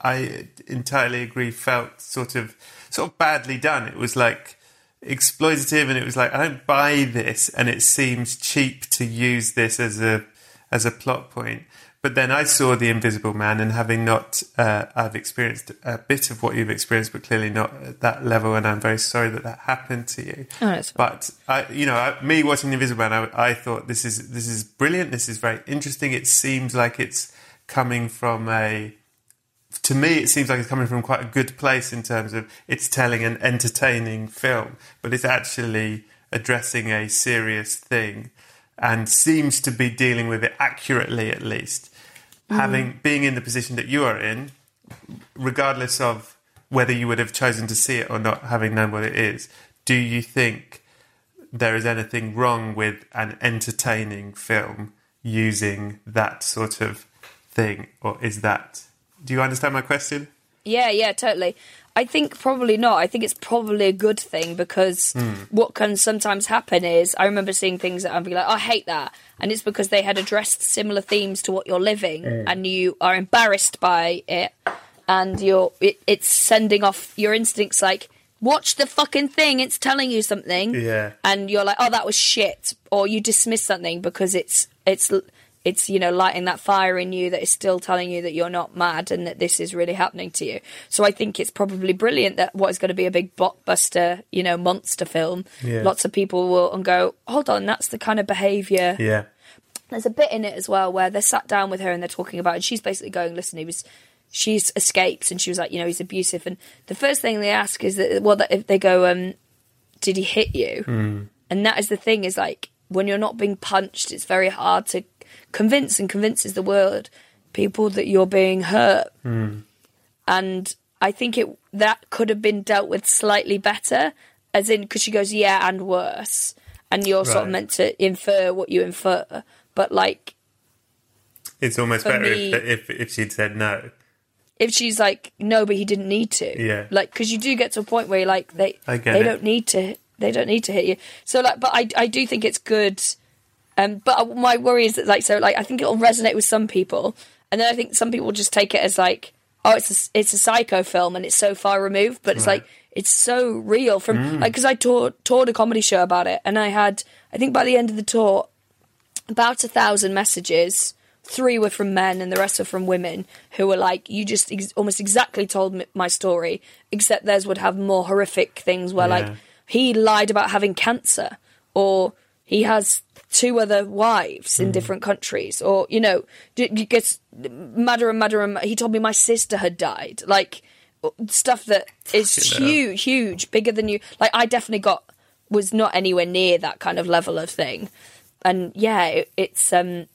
I entirely agree felt sort of sort of badly done. It was like exploitative, and it was like I don't buy this, and it seems cheap to use this as a as a plot point. But then I saw The Invisible Man, and having not, uh, I've experienced a bit of what you've experienced, but clearly not at that level. And I'm very sorry that that happened to you. Oh, but I, you know, I, me watching The Invisible Man, I, I thought this is this is brilliant. This is very interesting. It seems like it's coming from a to me, it seems like it's coming from quite a good place in terms of it's telling an entertaining film, but it's actually addressing a serious thing and seems to be dealing with it accurately, at least. Mm-hmm. Having being in the position that you are in, regardless of whether you would have chosen to see it or not, having known what it is, do you think there is anything wrong with an entertaining film using that sort of thing, or is that? Do you understand my question? Yeah, yeah, totally. I think probably not. I think it's probably a good thing because hmm. what can sometimes happen is I remember seeing things that I'd be like, "Oh, I hate that. And it's because they had addressed similar themes to what you're living hmm. and you are embarrassed by it and you're it, it's sending off your instincts like watch the fucking thing it's telling you something Yeah. and you're like oh that was shit or you dismiss something because it's it's it's you know lighting that fire in you that is still telling you that you're not mad and that this is really happening to you so i think it's probably brilliant that what is going to be a big blockbuster you know monster film Yeah. lots of people will and go hold on that's the kind of behavior Yeah. there's a bit in it as well where they're sat down with her and they're talking about it and she's basically going listen he was she's escaped and she was like you know he's abusive and the first thing they ask is that well that if they go um did he hit you and that is the thing is like when you're not being punched it's very hard to convince and convinces the world people that you're being hurt. Hmm. And i think it that could have been dealt with slightly better as in because she goes yeah and worse. And you're sort of meant to infer what you infer. But like It's almost better me- if, if if she'd said no. if she's like no but he didn't need to. Yeah. like because you do get to a point where you're like they they it. don't need to they don't need to hit you. So like but i i do think it's good um but my worry is that like so like i think it'll resonate with some people and then i think some people will just take it as like oh it's a, it's a psycho film and it's so far removed but it's Right. like it's so real from Mm. like because i toured toured a comedy show about it and i had i think by the end of the tour about a thousand messages. Three were from men, and the rest were from women who were like, "You just ex- almost exactly told my story, except theirs would have more horrific things where, like, he lied about having cancer, or he has two other wives in different countries, or you know, it gets madder and madder. And he told me my sister had died, like stuff that is Fucking hell. huge, huge, bigger than you. Like, I definitely got was not anywhere near that kind of level of thing and yeah, it, it's um,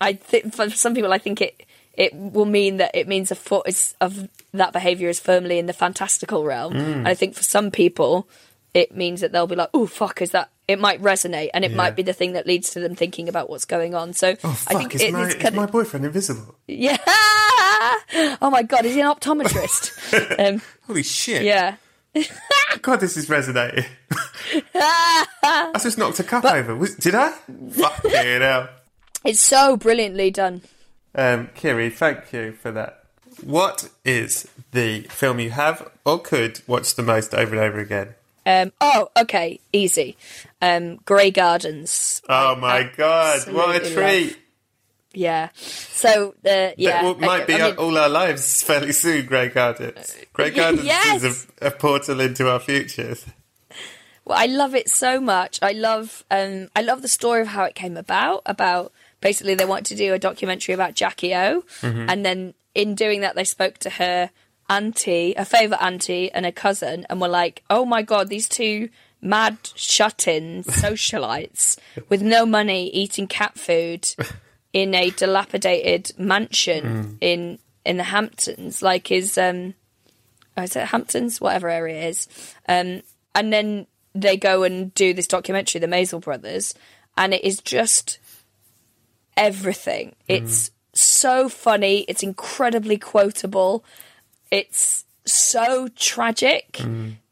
I think for some people, I think it it will mean that it means a foot is of that behaviour is firmly in the fantastical realm. Mm. And I think for some people, it means that they'll be like, "Oh fuck, is that?" It might resonate, and it Yeah. might be the thing that leads to them thinking about what's going on. So Oh I fuck! think is, it, my, it's is my boyfriend invisible? yeah. oh my god, is he an optometrist? um, Holy shit! yeah. God, this is resonating. I just knocked a cup over. Was, did I? Fucking hell. It's so brilliantly done. Um, Kiri, thank you for that. What is the film you have or could watch the most over and over again? Um, oh, okay, easy. Um, Grey Gardens. Oh my god, what a treat! love. Yeah. So the yeah, that might I- be I mean- all our lives fairly soon, Grey Gardens. Grey Gardens Yes! is a, a portal into our futures. Well, I love it so much. I love um I love the story of how it came about. About basically they wanted to do a documentary about Jackie O, and then in doing that they spoke to her auntie, a favourite auntie, and a cousin, and we were like, "Oh my god, these two mad shut-in socialites with no money eating cat food in a dilapidated mansion in in the Hamptons, like is um." oh, is it Hamptons, whatever area it is. Um, and then they go and do this documentary, The Maysles Brothers, and it is just everything. It's so funny. It's incredibly quotable. It's so tragic.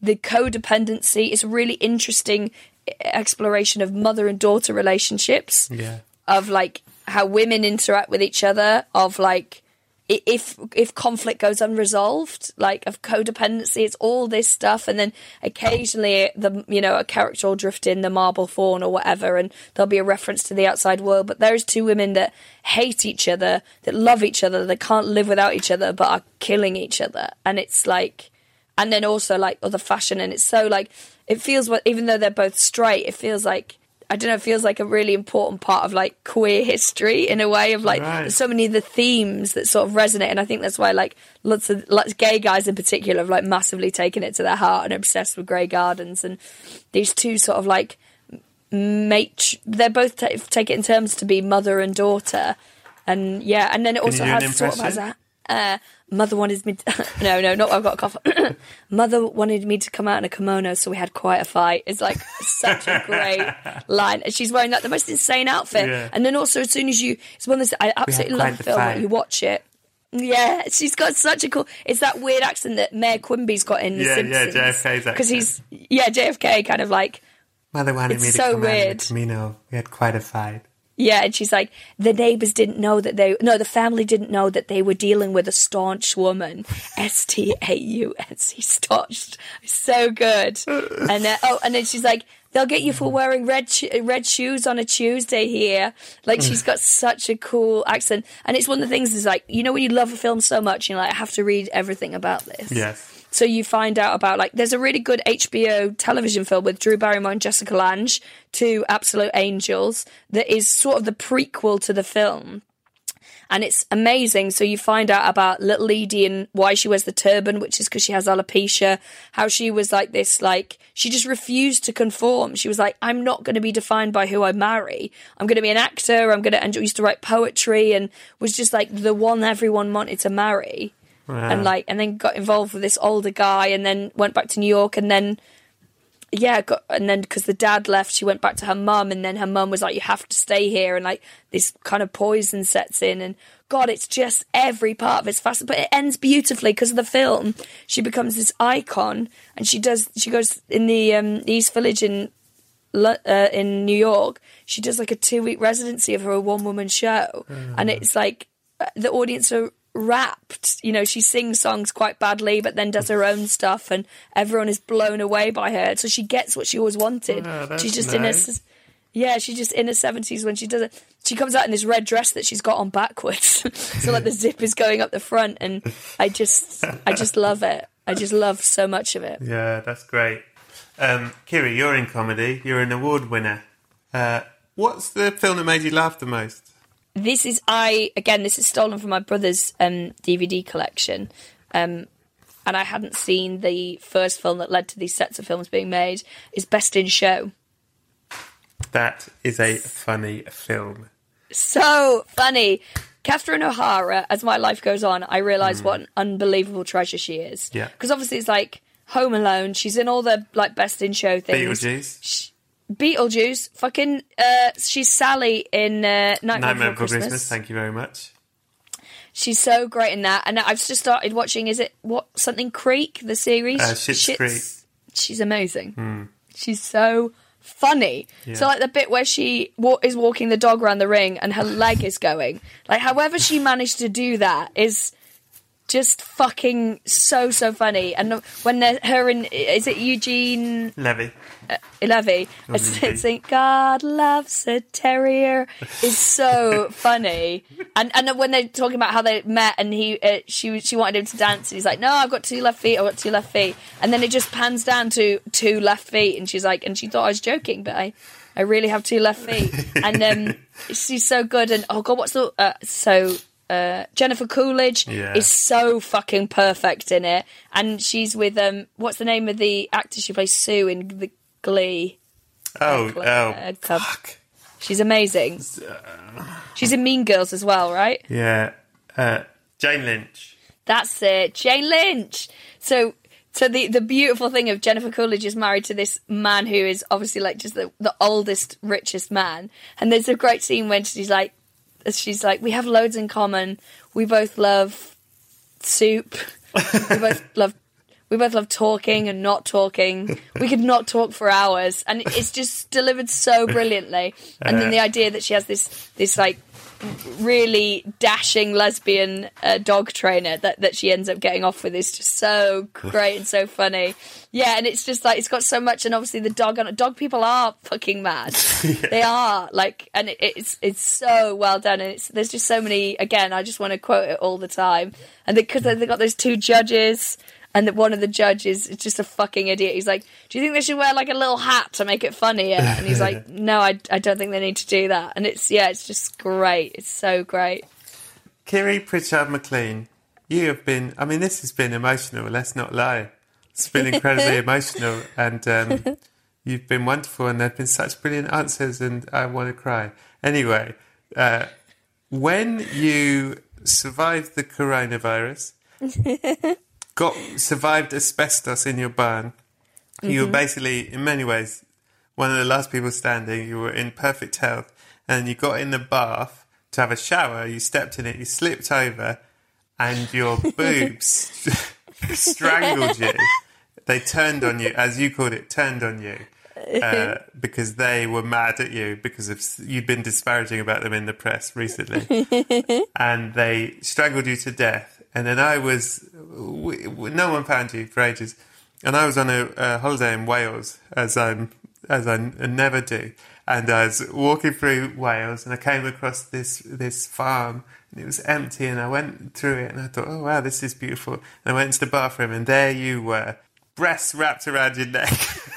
The codependency is a really interesting eh, exploration of mother and daughter relationships Yeah. of like how women interact with each other of like if if conflict goes unresolved like of codependency it's all this stuff and then occasionally the you know a character will drift in the Marble Faun or whatever and there'll be a reference to the outside world. But there's two women that hate each other that love each other that can't live without each other but are killing each other. And it's like and then also like other fashion. And it's so like it feels what even though they're both straight it feels like i don't know it feels like a really important part of like queer history in a way of like Right. so many of the themes that sort of resonate and i think that's why like lots of lots of gay guys in particular have like massively taken it to their heart and obsessed with grey gardens and these two sort of like mate they're both ta take it in terms to be mother and daughter and yeah and then it also has sort of has a uh, mother wanted me to, no no not I've got a cough mother wanted me to come out in a kimono so we had quite a fight it's like such a great line and she's wearing like the most insane outfit Yeah. and then also as soon as you it's one of those I absolutely love the film when you watch it yeah, she's got such a cool. It's that weird accent that Mayor Quimby's got in The Yeah, yeah, Simpsons. JFK's because he's yeah JFK kind of like Mother wanted It's me to so come out in weird. the kimono. We had quite a fight. Yeah, and she's like, the neighbors didn't know that they, no, the family didn't know that they were dealing with a staunch woman. S T A U S E, staunch. So good. And then, oh, and then she's like, they'll get you for wearing red sh- red shoes on a Tuesday here. Like, she's got such a cool accent. And it's one of the things is like, you know, when you love a film so much, you're like, I have to read everything about this. Yes. So you find out about like there's a really good HBO television film with Drew Barrymore and Jessica Lange, two absolute angels, that is sort of the prequel to the film. And it's amazing. So you find out about little Edie and why she wears the turban, which is because she has alopecia. How she was like this, like she just refused to conform. She was like, "I'm not going to be defined by who I marry. I'm going to be an actor. I'm going to." And used to write poetry and was just like the one everyone wanted to marry and like and then got involved with this older guy and then went back to New York and then yeah got and then because the dad left she went back to her mum and then her mum was like you have to stay here. And like this kind of poison sets in and god it's just every part of it's fast but it ends beautifully because of the film. She becomes this icon and she does she goes in the um East Village in uh, in New York, she does like a two week residency of her one woman show, and it's like uh, the audience are rapt. You know, she sings songs quite badly, but then does her own stuff, and everyone is blown away by her. So she gets what she always wanted. Oh, she's just nice. in her. Yeah, she's just in her seventies when she does it. She comes out in this red dress that she's got on backwards, so like the zip is going up the front, and I just, I just love it. I just love so much of it. Yeah, that's great. Um, Kiri, you're in comedy. You're an award winner. Uh, what's the film that made you laugh the most? This is I again. This is stolen from my brother's um, DVD collection, um, and I hadn't seen the first film that led to these sets of films being made. Is Best in Show. That is a funny film. So funny. Catherine O'Hara, as my life goes on, I realise what an unbelievable treasure she is. Yeah. Because obviously it's like Home Alone. She's in all the like Best in Show things. Beetlejuice. Sh- Beetlejuice. Fucking. Uh, she's Sally in uh, Nightmare, Nightmare Before Christmas. Christmas. Thank you very much. She's so great in that, and I've just started watching. Is it what something Creek the series? Uh, Schitt's Creek. She's amazing. She's so funny. So like the bit where she wa- is walking the dog around the ring and her leg is going, like however she managed to do that is just fucking so so funny. And when they're, her and is it Eugene Levy. Levy Levy. saying "God loves a terrier" is so funny. And and when they're talking about how they met and he uh, she she wanted him to dance and he's like, "No, I've got two left feet. I've got two left feet." And then it just pans down to two left feet, and she's like, and she thought I was joking, but I. I really have two left feet, and um, she's so good. And oh god, what's the uh, so uh, Jennifer Coolidge Yeah. is so fucking perfect in it, and she's with um, what's the name of the actor she plays Sue in the Glee? Oh, oh, uh, Club. fuck. She's amazing. She's in Mean Girls as well, right? Yeah. Uh, Jane Lynch. That's it, Jane Lynch. So, so the the beautiful thing of Jennifer Coolidge is married to this man who is obviously like just the the oldest, richest man. And there's a great scene when she's like, she's like, we have loads in common. We both love soup. we both love. We both love talking and not talking. We could not talk for hours, and it's just delivered so brilliantly. And then the uh-huh. idea that she has this, this like really dashing lesbian uh, dog trainer that, that she ends up getting off with is just so great and so funny. Yeah, and it's just like it's got so much, and obviously the dog on dog people are fucking mad. They are like, and it, it's it's so well done, and it's there's just so many. Again, I just want to quote it all the time, and because they've got those two judges. And that one of the judges is just a fucking idiot. He's like, "Do you think they should wear like a little hat to make it funnier?" And he's like, "No, I, I don't think they need to do that." And it's yeah, it's just great. It's so great. Kiri Pritchard McLean, you have been, I mean, this has been emotional, let's not lie. It's been incredibly emotional, and um, you've been wonderful, and there have been such brilliant answers, and I want to cry. Anyway, uh, when you survived the coronavirus, got survived asbestos in your barn, you were basically, in many ways, one of the last people standing. You were in perfect health, and you got in the bath to have a shower. You stepped in it, you slipped over, and your boobs strangled you. They turned on you, as you called it, turned on you. Uh, because they were mad at you because of you'd been disparaging about them in the press recently, and they strangled you to death. And then I was, w- w- no one found you for ages, and I was on a, a holiday in Wales, as I'm, as I n- never do. And I was walking through Wales, and I came across this this farm, and it was empty. And I went through it, and I thought, oh wow, this is beautiful. And I went into the bathroom, and there you were, breasts wrapped around your neck,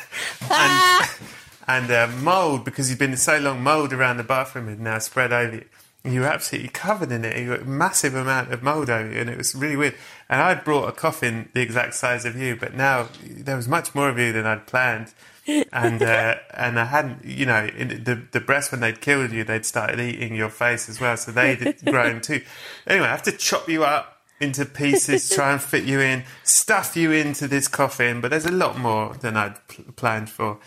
and and uh, mold because you've been so long. Mold around the bathroom had now spread over you. You were absolutely covered in it. You got a massive amount of mold over you, and it was really weird. And I'd brought a coffin the exact size of you, but now there was much more of you than I'd planned. and uh, and I hadn't, you know, in the the breasts when they'd killed you, they'd started eating your face as well, so they'd grown too. Anyway, I have to chop you up into pieces, try and fit you in, stuff you into this coffin, but there's a lot more than I'd pl- planned for.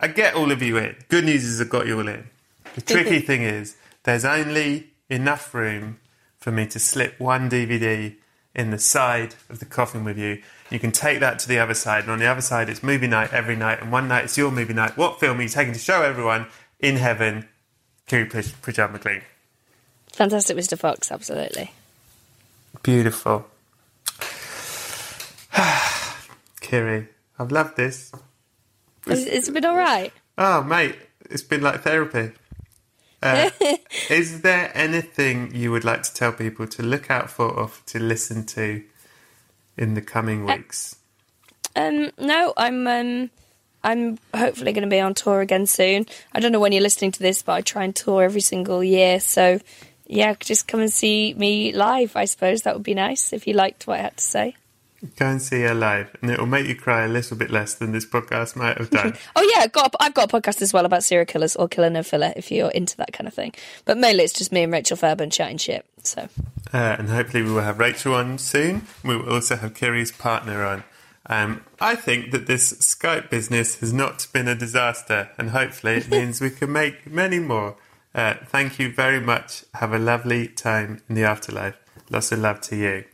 I get all of you in. Good news is I've got you all in. The tricky thing is there's only enough room for me to slip one DVD in the side of the coffin with you. You can take that to the other side, and on the other side it's movie night every night, and one night it's your movie night. What film are you taking to show everyone in heaven? Kiri Pritch- Pritchard McLean. Fantastic, Mr. Fox. Absolutely. Beautiful. Kiri, I've loved this. It's, it's been all right. Oh, mate, it's been like therapy. Uh, is there anything you would like to tell people to look out for or to listen to in the coming weeks? Um, no, I'm um, I'm hopefully going to be on tour again soon. I don't know when you're listening to this, but I try and tour every single year. So, yeah, just come and see me live. I suppose that would be nice if you liked what I had to say. Go and see her live, and it will make you cry a little bit less than this podcast might have done. Oh yeah, I've got I've got a podcast as well about serial killers or killer no filler if you're into that kind of thing. But mainly it's just me and Rachel Fairburn chatting shit. So Uh, and hopefully we will have Rachel on soon. We will also have Kiri's partner on. Um, I think that this Skype business has not been a disaster, and hopefully it means we can make many more. Uh, thank you very much. Have a lovely time in the afterlife. Lots of love to you.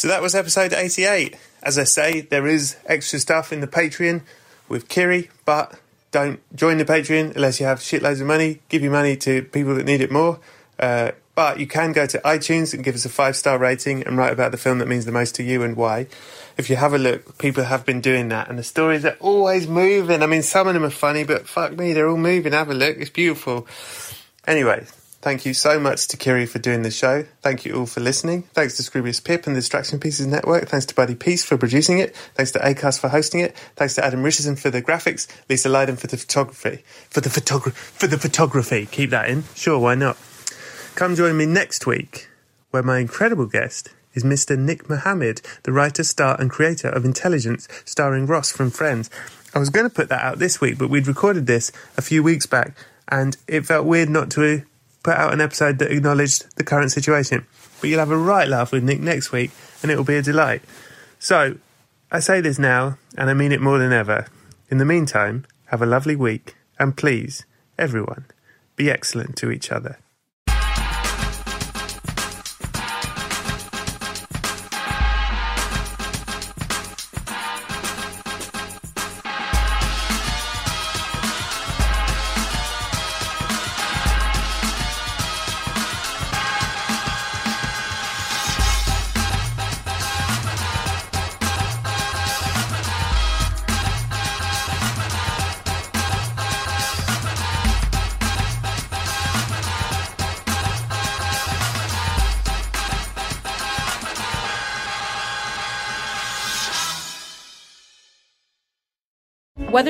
So that was episode 88. As I say, there is extra stuff in the Patreon with Kiri, but don't join the Patreon unless you have shitloads of money. Give your money to people that need it more. Uh, but you can go to iTunes and give us a five star rating and write about the film that means the most to you and why. If you have a look, people have been doing that, and the stories are always moving. I mean, some of them are funny, but fuck me, they're all moving. Have a look, it's beautiful. Anyway, thank you so much to Kiri for doing the show. Thank you all for listening. Thanks to Scroobius Pip and the Distraction Pieces Network. Thanks to Buddy Peace for producing it. Thanks to Acast for hosting it. Thanks to Adam Richardson for the graphics. Lisa Lydon for the photography. For the photogra- for the photography. Keep that in. Sure, why not? Come join me next week, where my incredible guest is Mr. Nick Mohammed, the writer, star, and creator of Intelligence, starring Ross from Friends. I was going to put that out this week, but we'd recorded this a few weeks back, and it felt weird not to put out an episode that acknowledged the current situation. But you'll have a right laugh with Nick next week, and it will be a delight. So, I say this now, and I mean it more than ever. In the meantime, have a lovely week, and please, everyone, be excellent to each other. Whether